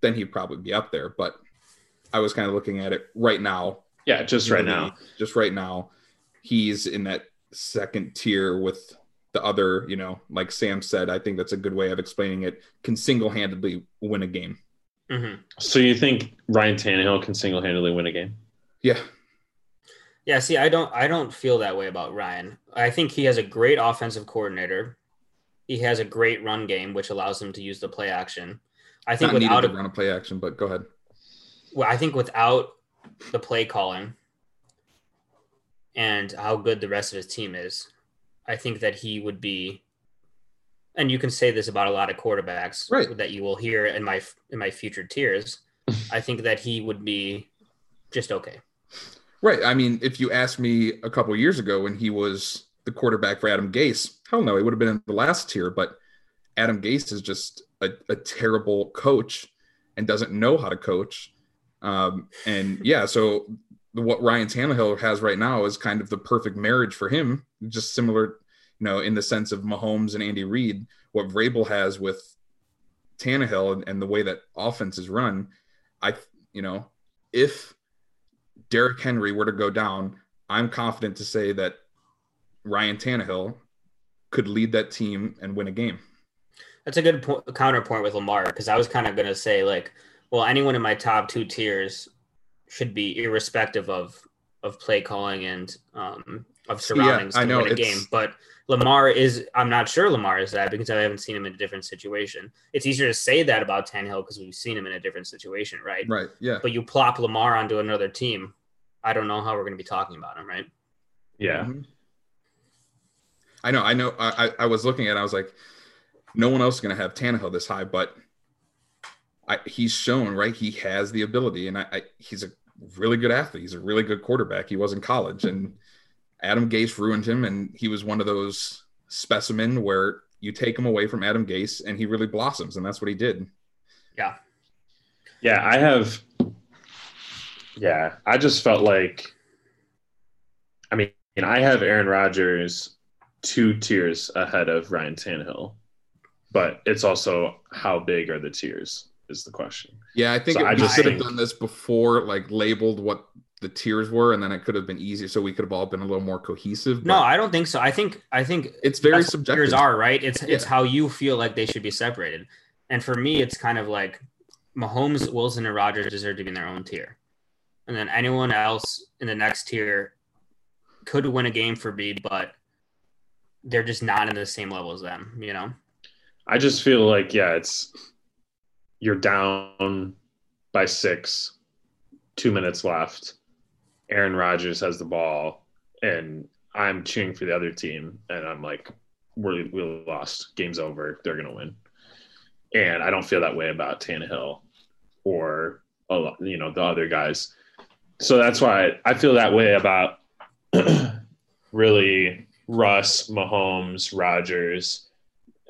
then he'd probably be up there. But I was kind of looking at it right now Yeah, just right now. just right now he's in that second tier with the other you know like sam said i think that's a good way of explaining it can single-handedly win a game hmm So you think Ryan Tannehill can single handedly win a game? yeah Yeah. See, I don't, I don't feel that way about Ryan. I think he has a great offensive coordinator. He has a great run game, which allows him to use the play action. I think not needed without to a, run a play action but go ahead well, I think without the play calling and how good the rest of his team is, I think that he would be. And you can say this about a lot of quarterbacks Right. that you will hear in my in my future tiers. I think that he would be just okay. right i mean if you asked me a couple years ago when he was the quarterback for adam gase hell no he would have been in the last tier but adam gase is just a, a terrible coach and doesn't know how to coach um, and yeah so what Ryan Tannehill has right now is kind of the perfect marriage for him, just similar, you know, in the sense of Mahomes and Andy Reid. What Vrabel has with Tannehill and, and the way that offense is run, I, you know, if Derrick Henry were to go down, I'm confident to say that Ryan Tannehill could lead that team and win a game. That's a good po- counterpoint with Lamar because I was kind of going to say like, well, anyone in my top two tiers should be irrespective of of play calling and um, of surroundings I to know, win a it's- game. But Lamar is, I'm not sure Lamar is that because I haven't seen him in a different situation. It's easier to say that about Tannehill because we've seen him in a different situation, right? Right. Yeah. But you plop Lamar onto another team, I don't know how we're going to be talking about him, right? Yeah. Mhm. I know. I know. I, I I was looking at. it, I was like, no one else is going to have Tannehill this high, but I, he's shown right. He has the ability, and I, I he's a really good athlete. He's a really good quarterback. He was in college, and Adam Gase ruined him, and he was one of those specimen where you take him away from Adam Gase, and he really blossoms, and that's what he did. Yeah, Yeah, I have. Yeah, I just felt like. I mean, I have Aaron Rodgers two tiers ahead of Ryan Tannehill, but it's also how big are the tiers is the question. Yeah, I think So it, I we just should have done this before, like labeled what the tiers were, and then it could have been easier, so we could have all been a little more cohesive. No, I don't think so. I think I think it's very subjective. tiers are right. It's it's how you feel like they should be separated. And for me, it's kind of like Mahomes, Wilson, and Rodgers deserve to be in their own tier, and then anyone else in the next tier could win a game for me, but they're just not in the same level as them. You know? I just feel like yeah, it's you're down by six, two minutes left. Aaron Rodgers has the ball, and I'm cheering for the other team, and I'm like, we're we lost, game's over, they're gonna win, and I don't feel that way about Tannehill. or you know the other guys. So that's why I feel that way about really Russ, Mahomes, Rodgers,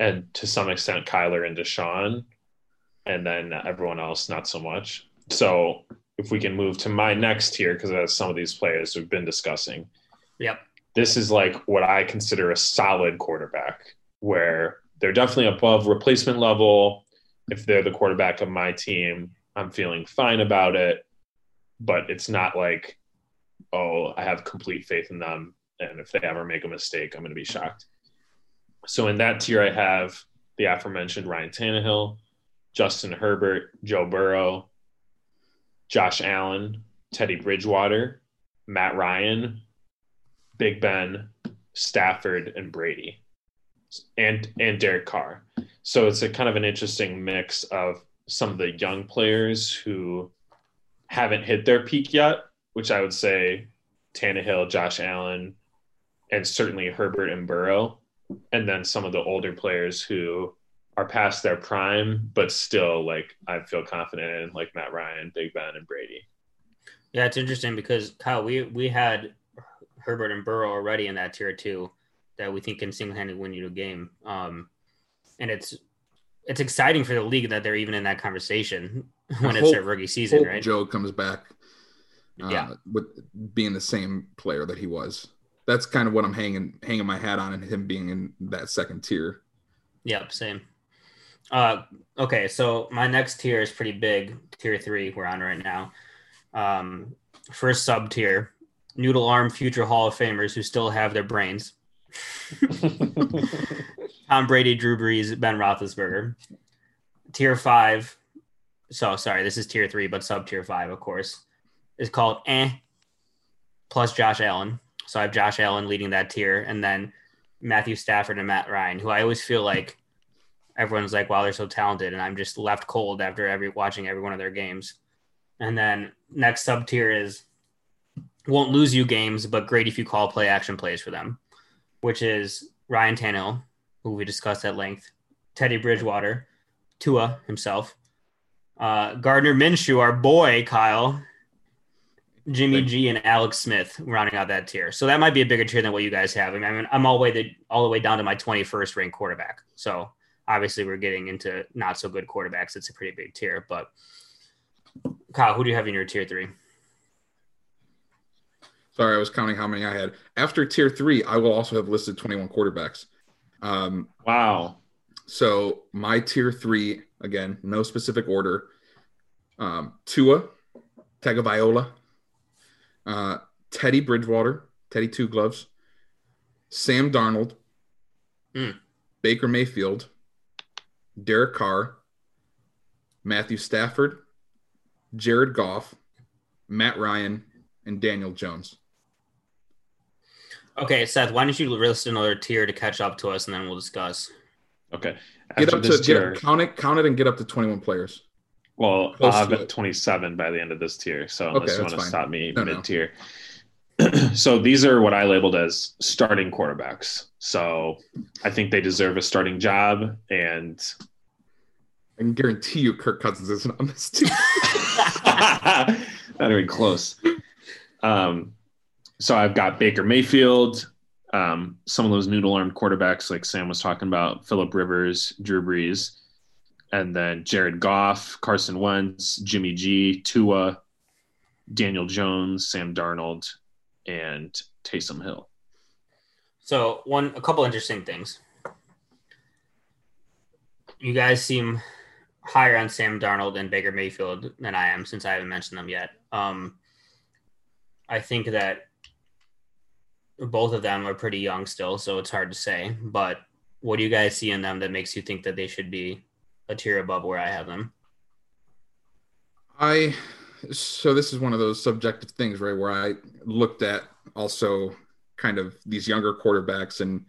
and to some extent Kyler and Deshaun, and then everyone else not so much. So if we can move to my next tier, because that's uh, some of these players we've been discussing. Yep. This is like what I consider a solid quarterback, where they're definitely above replacement level. If they're the quarterback of my team, I'm feeling fine about it. But it's not like, oh, I have complete faith in them. And if they ever make a mistake, I'm going to be shocked. So in that tier, I have the aforementioned Ryan Tannehill, Justin Herbert, Joe Burrow, Josh Allen, Teddy Bridgewater, Matt Ryan, Big Ben, Stafford, and Brady, and and Derek Carr. So it's a kind of an interesting mix of some of the young players who haven't hit their peak yet, which I would say Tannehill, Josh Allen, and certainly Herbert and Burrow, and then some of the older players who are past their prime, but still like I feel confident in, like Matt Ryan, Big Ben, and Brady. Yeah, it's interesting because Kyle, we we had Herbert and Burrow already in that tier two that we think can single handedly win you a game. Um, and it's it's exciting for the league that they're even in that conversation when it's their rookie season, Hope right? Joe comes back. Uh, Yeah. with being the same player that he was. That's kind of what I'm hanging hanging my hat on, and him being in that second tier. Yep, same. Uh, okay, so my next tier is pretty big. Tier three, we're on right now. Um, first sub tier, noodle arm future Hall of Famers who still have their brains. Tom Brady, Drew Brees, Ben Roethlisberger. Tier five. So sorry, this is tier three, but sub tier five, of course, is called eh. Plus Josh Allen. So I have Josh Allen leading that tier, and then Matthew Stafford and Matt Ryan, who I always feel like everyone's like, wow, they're so talented, and I'm just left cold after every watching every one of their games. And then next sub tier is won't lose you games, but great if you call play action plays for them, which is Ryan Tannehill, who we discussed at length, Teddy Bridgewater, Tua himself, uh, Gardner Minshew, our boy Kyle, Jimmy G, and Alex Smith rounding out that tier. So that might be a bigger tier than what you guys have. I mean, I'm all the way the, all the way down to my 21st ranked quarterback. So obviously, we're getting into not so good quarterbacks. It's a pretty big tier. But Kyle, who do you have in your tier three? Sorry, I was counting how many I had. After tier three, I will also have listed 21 quarterbacks. Um, wow. so my tier three, again, no specific order. Um, Tua, Tagovailoa, uh, Teddy Bridgewater, Teddy Two Gloves, Sam Darnold, Hmm. Baker Mayfield, Derek Carr, Matthew Stafford, Jared Goff, Matt Ryan, and Daniel Jones. Okay, Seth, why don't you list another tier to catch up to us, and then we'll discuss. Okay. Get After up to this get, tier, count it, count it, and get up to 21 players. well, close I'll have to it. 27 by the end of this tier. So Okay, unless you want to stop me No, no. mid tier. so these are what I labeled as starting quarterbacks. So I think they deserve a starting job. And I can guarantee you Kirk Cousins isn't on this team. not even close. Um, so I've got Baker Mayfield, um, some of those noodle armed quarterbacks like Sam was talking about, Philip Rivers, Drew Brees, and then Jared Goff, Carson Wentz, Jimmy G, Tua, Daniel Jones, Sam Darnold, and Taysom Hill. So one, a couple interesting things. You guys seem higher on Sam Darnold and Baker Mayfield than I am, since I haven't mentioned them yet. Um, I think that both of them are pretty young still, so it's hard to say. But what do you guys see in them that makes you think that they should be a tier above where I have them? I so this is one of those subjective things, right? Where I looked at also kind of these younger quarterbacks and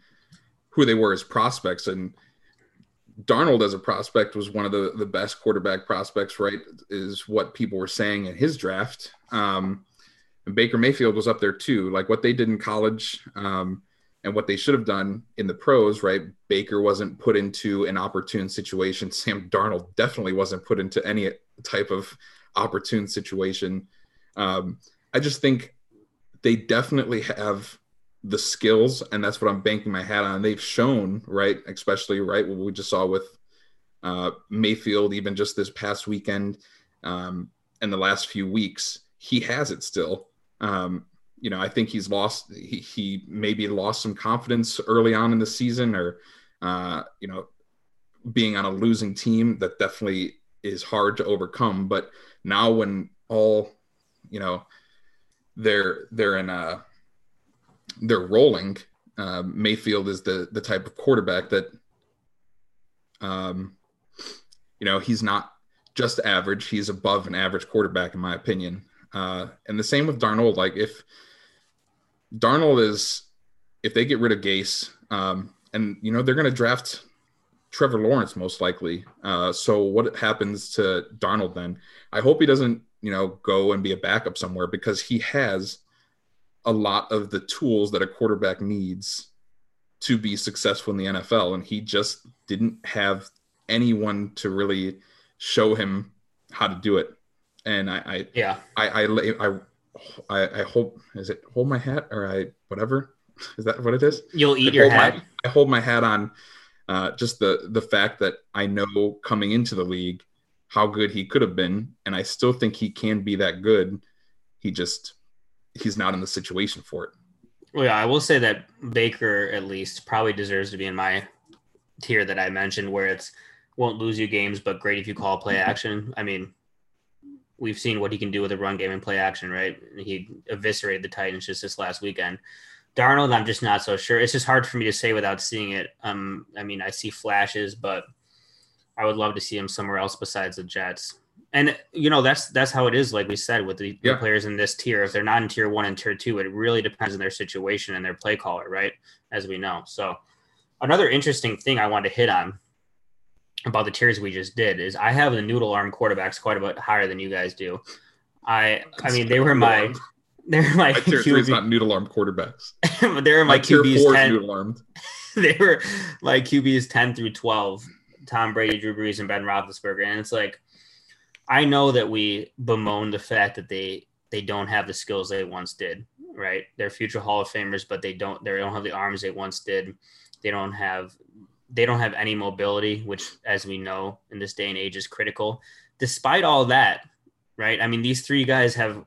who they were as prospects. And Darnold as a prospect was one of the, the best quarterback prospects, right? Is what people were saying in his draft. Um, Baker Mayfield was up there too. Like what they did in college, um, and what they should have done in the pros, right? Baker wasn't put into an opportune situation. Sam Darnold definitely wasn't put into any type of opportune situation. Um, I just think they definitely have the skills, and that's what I'm banking my hat on. They've shown, right, especially right what we just saw with uh, Mayfield, even just this past weekend um, and the last few weeks, he has it still. Um, you know, I think he's lost. He, he maybe lost some confidence early on in the season, or uh, you know, being on a losing team that definitely is hard to overcome. But now, when all you know, they're they're in a they're rolling. Uh, Mayfield is the the type of quarterback that, um, you know, he's not just average. He's above an average quarterback, in my opinion. Uh, and the same with Darnold. Like if Darnold is, if they get rid of Gase, um, and you know they're going to draft Trevor Lawrence most likely. Uh, so what happens to Darnold then? I hope he doesn't, you know, go and be a backup somewhere because he has a lot of the tools that a quarterback needs to be successful in the NFL, and he just didn't have anyone to really show him how to do it. And I, I yeah, I, I, I, I, I hope is it hold my hat or I whatever is that what it is? You'll eat I your hat. My, I hold my hat on uh, just the the fact that I know coming into the league how good he could have been, and I still think he can be that good. He just he's not in the situation for it. Well, yeah, I will say that Baker at least probably deserves to be in my tier that I mentioned, where it's won't lose you games, but great if you call play action. I mean, we've seen what he can do with a run game and play action, right? He eviscerated the Titans just this last weekend. Darnold, I'm just not so sure. It's just hard for me to say without seeing it. Um, I mean, I see flashes, but I would love to see him somewhere else besides the Jets. And you know, that's that's how it is. Like we said, with the, Yeah. the players in this tier, if they're not in tier one and tier two, it really depends on their situation and their play caller, right? As we know. So, another interesting thing I wanted to hit on about the tiers we just did is I have the noodle arm quarterbacks quite a bit higher than you guys do. I I mean they were my they were my My tier not noodle arm quarterbacks. they're my, tier QBs four 10 noodle armed. they were my QBs 10 through 12, Tom Brady, Drew Brees, and Ben Roethlisberger. And it's like, I know that we bemoan the fact that they they don't have the skills they once did, right? They're future Hall of Famers, but they don't they don't have the arms they once did. They don't have they don't have any mobility, which as we know in this day and age is critical. Despite all that, right? I mean, these three guys have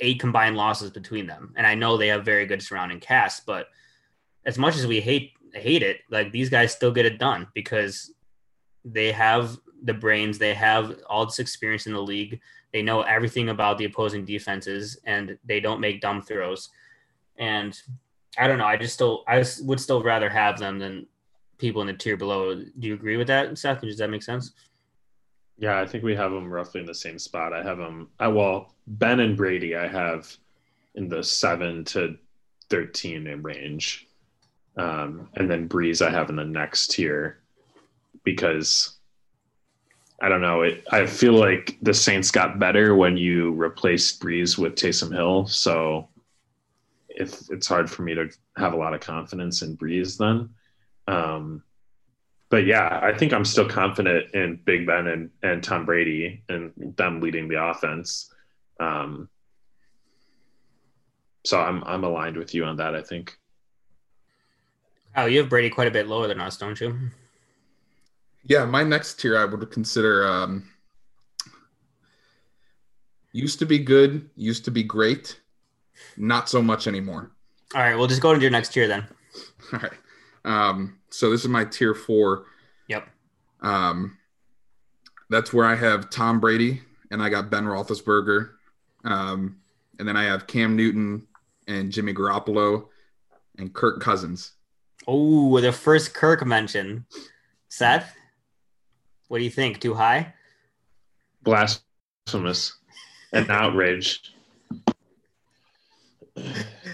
eight combined losses between them. And I know they have very good surrounding casts, but as much as we hate hate it, like these guys still get it done because they have the brains, they have all this experience in the league, they know everything about the opposing defenses, and they don't make dumb throws. And I don't know, I just still I would still rather have them than people in the tier below. Do you agree with that, Seth? Does that make sense? Yeah, I think we have them roughly in the same spot. I have them. I, well, Ben and Brady, I have in the seven to thirteen range, um, and then Brees, I have in the next tier because I don't know. It. I feel like the Saints got better when you replaced Brees with Taysom Hill, so if it's hard for me to have a lot of confidence in Brees then. Um, but yeah, I think I'm still confident in Big Ben and, and Tom Brady and them leading the offense. Um, so I'm I'm aligned with you on that. I think. Oh, you have Brady quite a bit lower than us, don't you? Yeah, my next tier I would consider um, used to be good, used to be great, not so much anymore. All right, we'll just go to your next tier then. All right. Um, so this is my tier four. Yep. Um, that's where I have Tom Brady and I got Ben Roethlisberger. Um, and then I have Cam Newton and Jimmy Garoppolo and Kirk Cousins. Oh, the first Kirk mention. Seth, what do you think? Too high? Blasphemous and outrage.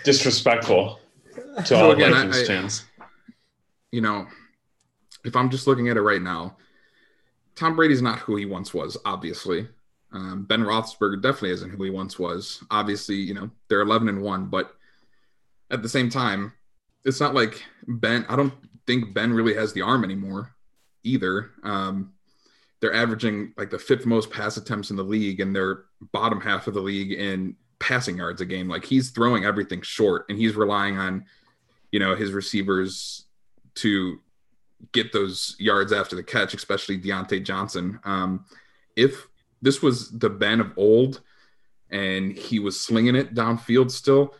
Disrespectful to So all again, I- Vikings I- fans. You know, if I'm just looking at it right now, Tom Brady's not who he once was, obviously. Um, ben Roethlisberger definitely isn't who he once was. Obviously, you know, they're 11 and 1, but at the same time, it's not like Ben. I don't think Ben really has the arm anymore either. Um, they're averaging like the fifth most pass attempts in the league, and they're bottom half of the league in passing yards a game. Like he's throwing everything short, and he's relying on, you know, his receivers to get those yards after the catch, especially Diontae Johnson. Um, if this was the Ben of old, and he was slinging it downfield still,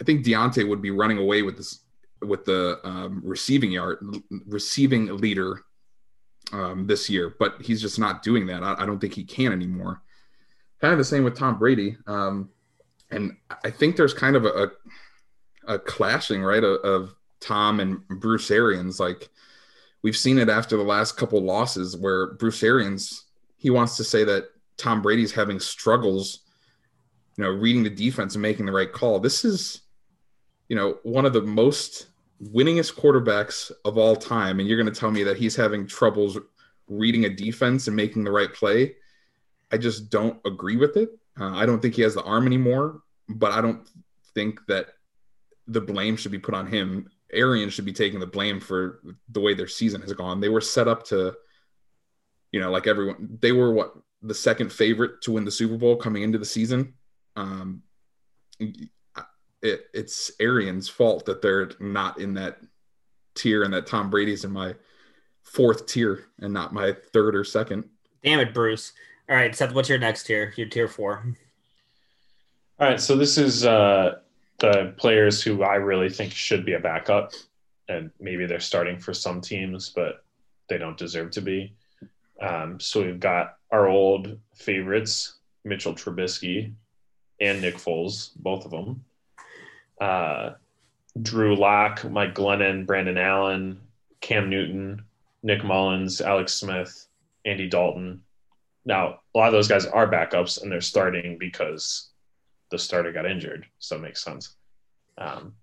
I think Diontae would be running away with this with the um, receiving yard receiving leader um, this year, but he's just not doing that. I, I, don't think he can anymore. Kind of the same with Tom Brady, um, and I think there's kind of a a, a clashing right of, of, Tom and Bruce Arians. Like we've seen it after the last couple losses, where Bruce Arians he wants to say that Tom Brady's having struggles, you know, reading the defense and making the right call. This is, you know, one of the most winningest quarterbacks of all time, and you're going to tell me that he's having troubles reading a defense and making the right play. I just don't agree with it. Uh, I don't think he has the arm anymore, but I don't think that the blame should be put on him. Arian should be taking the blame for the way their season has gone. They were set up to, you know, like everyone, they were what the second favorite to win the Super Bowl coming into the season. Um, it, it's Arians' fault that they're not in that tier and that Tom Brady's in my fourth tier and not my third or second. Damn it, Bruce. All right, Seth, what's your next tier? Your tier four. All right, so this is uh, the players who I really think should be a backup, and maybe they're starting for some teams, but they don't deserve to be. Um, so we've got our old favorites, Mitchell Trubisky and Nick Foles, both of them uh, Drew Lock, Mike Glennon, Brandon Allen, Cam Newton, Nick Mullens, Alex Smith, Andy Dalton. Now, a lot of those guys are backups and they're starting because the starter got injured, so it makes sense. Um,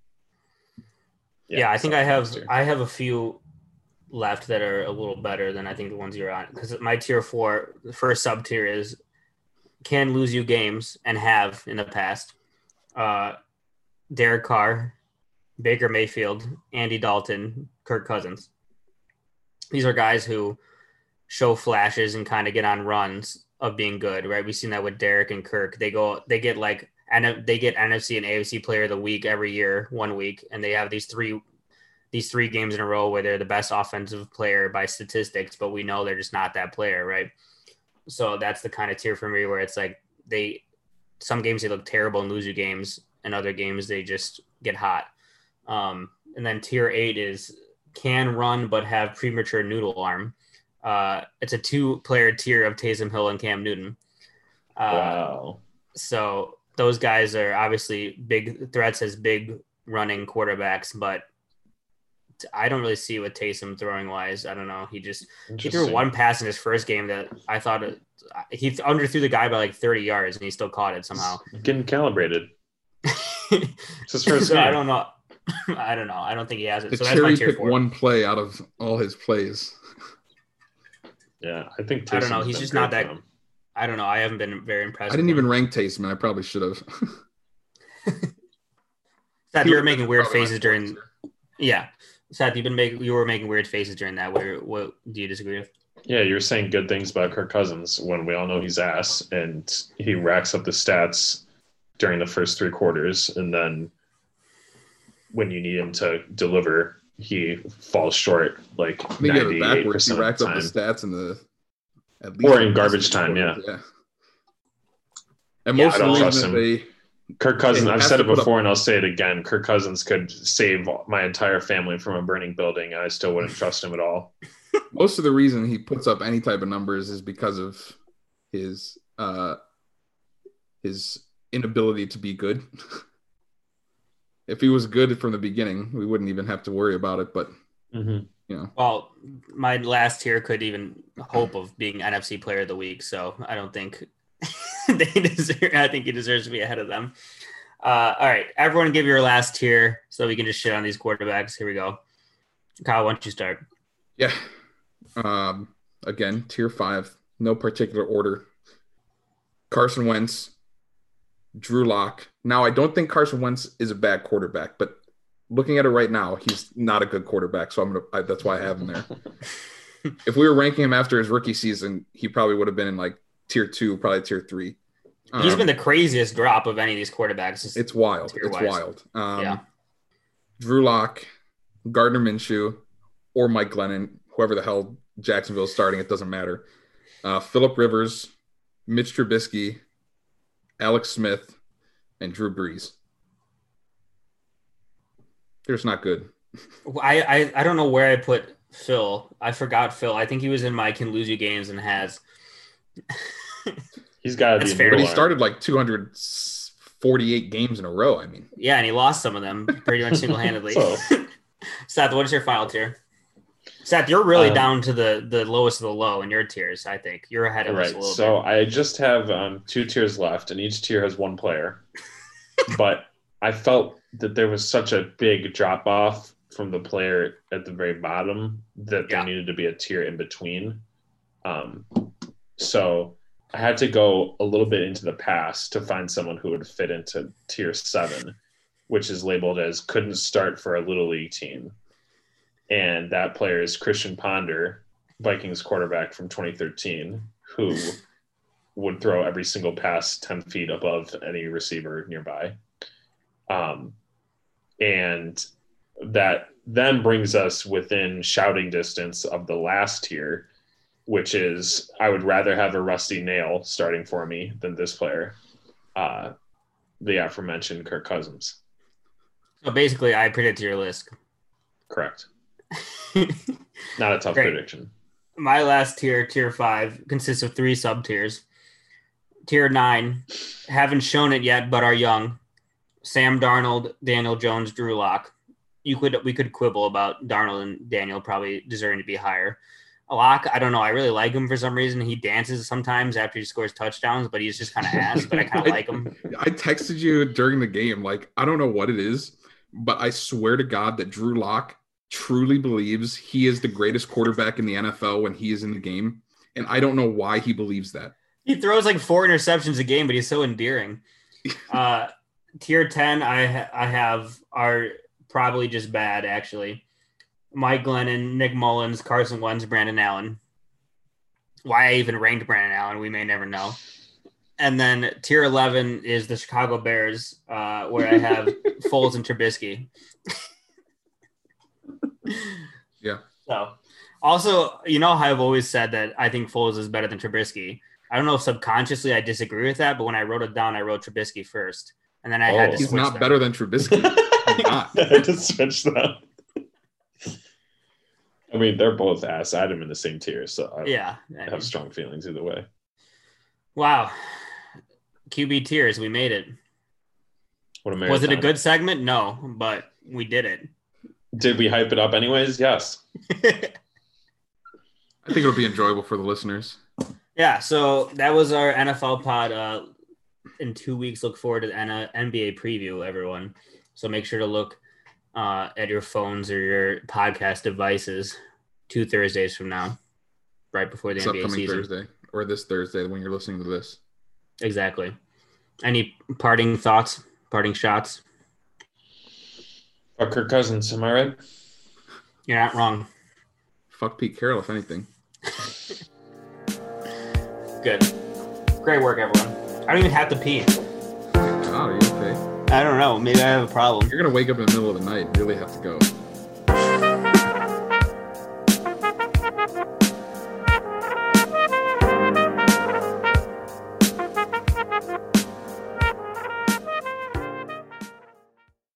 yeah, yeah, I think I have I have a few left that are a little better than I think the ones you're on because my tier four, the first sub tier is can lose you games and have in the past. Uh, Derek Carr, Baker Mayfield, Andy Dalton, Kirk Cousins. These are guys who show flashes and kind of get on runs of being good, right? We've seen that with Derek and Kirk. They go, they get like, and they get NFC and AFC Player of the Week every year, one week, and they have these three, these three games in a row where they're the best offensive player by statistics, but we know they're just not that player, right? So that's the kind of tier for me where it's like they, some games they look terrible and lose you games, and other games they just get hot. Um, and then tier eight is can run but have premature noodle arm. Uh, it's a two player tier of Taysom Hill and Cam Newton. Uh, wow. So those guys are obviously big threats as big running quarterbacks, but I don't really see what Taysom throwing wise. I don't know. He just he threw one pass in his first game that I thought it, he underthrew the guy by like 30 yards and he still caught it somehow. Getting calibrated. it's his first so I don't know. I don't know. I don't think he has it. The so cherry pick one play out of all his plays. Yeah, I think. Taysom's I don't know. He's just not that. I don't know. I haven't been very impressed. I didn't even rank Taysom. I probably should have. Seth, you were making weird faces during. Yeah, Seth, you've been making you were making weird faces during that. Where what do you disagree with? Yeah, you're saying good things about Kirk Cousins when we all know he's ass, and he racks up the stats during the first three quarters, and then when you need him to deliver, he falls short like ninety eight percent of the time. Up the stats in the at least or in garbage time, yeah. yeah. And most yeah, don't trust. They, Kirk Cousins, I've said it before up. and I'll say it again. Kirk Cousins could save my entire family from a burning building. I still wouldn't trust him at all. Most of the reason he puts up any type of numbers is because of his uh his inability to be good. if he was good from the beginning, we wouldn't even have to worry about it. But mm-hmm. You know, well, my last tier could even hope of being NFC Player of the Week, so I don't think they deserve. I think he deserves to be ahead of them. Uh, all right, everyone, give your last tier so we can just shit on these quarterbacks. Here we go. Kyle, why don't you start? Yeah. Um, again, tier five, no particular order. Carson Wentz, Drew Lock. Now, I don't think Carson Wentz is a bad quarterback, but looking at it right now, he's not a good quarterback. So I'm gonna. I, that's why I have him there. if we were ranking him after his rookie season, he probably would have been in like tier two, probably tier three. He's been the craziest drop of any of these quarterbacks. It's- wild. It's tier-wise. wild. Um, Yeah. Drew Lock, Gardner Minshew, or Mike Glennon, whoever the hell Jacksonville's starting, it doesn't matter. Uh, Philip Rivers, Mitch Trubisky, Alex Smith, and Drew Brees. They're just not good. I, I I don't know where I put Phil. I forgot Phil. I think he was in my can lose you games and has. He's got to That's be. fair. But he started like 248 games in a row. I mean, Yeah, and he lost some of them pretty much single handedly. So- Seth, what is your final tier? Seth, you're really Um, down to the the lowest of the low in your tiers. I think you're ahead of us a little So bit. So I just have um, two tiers left, and each tier has one player. but I felt that there was such a big drop off from the player at the very bottom that there needed to be a tier in between. Um, so I had to go a little bit into the past to find someone who would fit into tier seven, which is labeled as couldn't start for a little league team. And that player is Christian Ponder, Vikings quarterback from 2013, who would throw every single pass 10 feet above any receiver nearby. Um, and that then brings us within shouting distance of the last tier, which is I would rather have a rusty nail starting for me than this player, uh, the aforementioned Kirk Cousins. So basically, I predicted your list. Correct. Not a tough Great. prediction. My last tier, tier five, consists of three sub tiers. Tier nine, haven't shown it yet, but are young. Sam Darnold, Daniel Jones, Drew Lock. You could we could quibble about Darnold and Daniel probably deserving to be higher. Lock, I don't know. I really like him for some reason. He dances sometimes after he scores touchdowns, but he's just kind of ass. But I kind of like him. I texted you during the game, like, I don't know what it is, but I swear to God that Drew Lock truly believes he is the greatest quarterback in the NFL when he is in the game. And I don't know why he believes that. He throws like four interceptions a game, but he's so endearing. Uh, tier ten, I ha- I have are probably just bad actually. Mike Glennon, Nick Mullens, Carson Wentz, Brandon Allen. Why I even ranked Brandon Allen, we may never know. And then tier eleven is the Chicago Bears, uh, where I have Foles and Trubisky. Yeah. So, also, you know how I've always said that I think Foles is better than Trubisky. I don't know if subconsciously I disagree with that, but when I wrote it down, I wrote Trubisky first, and then I had Oh. to He's not them. better than Trubisky. not. I had to switch them. I mean, they're both ass. I had them in the same tier, so I Yeah. I have strong feelings either way. Wow. QB tiers, we made it. What a Was it a good segment? No, but we did it. Did we hype it up anyways? Yes. I think it'll be enjoyable for the listeners. yeah, so that was our NFL pod. Uh, in two weeks, look forward to the NBA preview, everyone. So make sure to look uh, at your phones or your podcast devices two Thursdays from now, right before the This NBA upcoming season. Thursday or this Thursday when you're listening to this. Exactly. Any parting thoughts, parting shots? Fuck Kirk Cousins, am I right? You're not wrong. Fuck Pete Carroll, if anything. Good. Great work, everyone. I don't even have to pee. Oh, are you okay? I don't know. Maybe I have a problem. You're gonna wake up in the middle of the night and really have to go.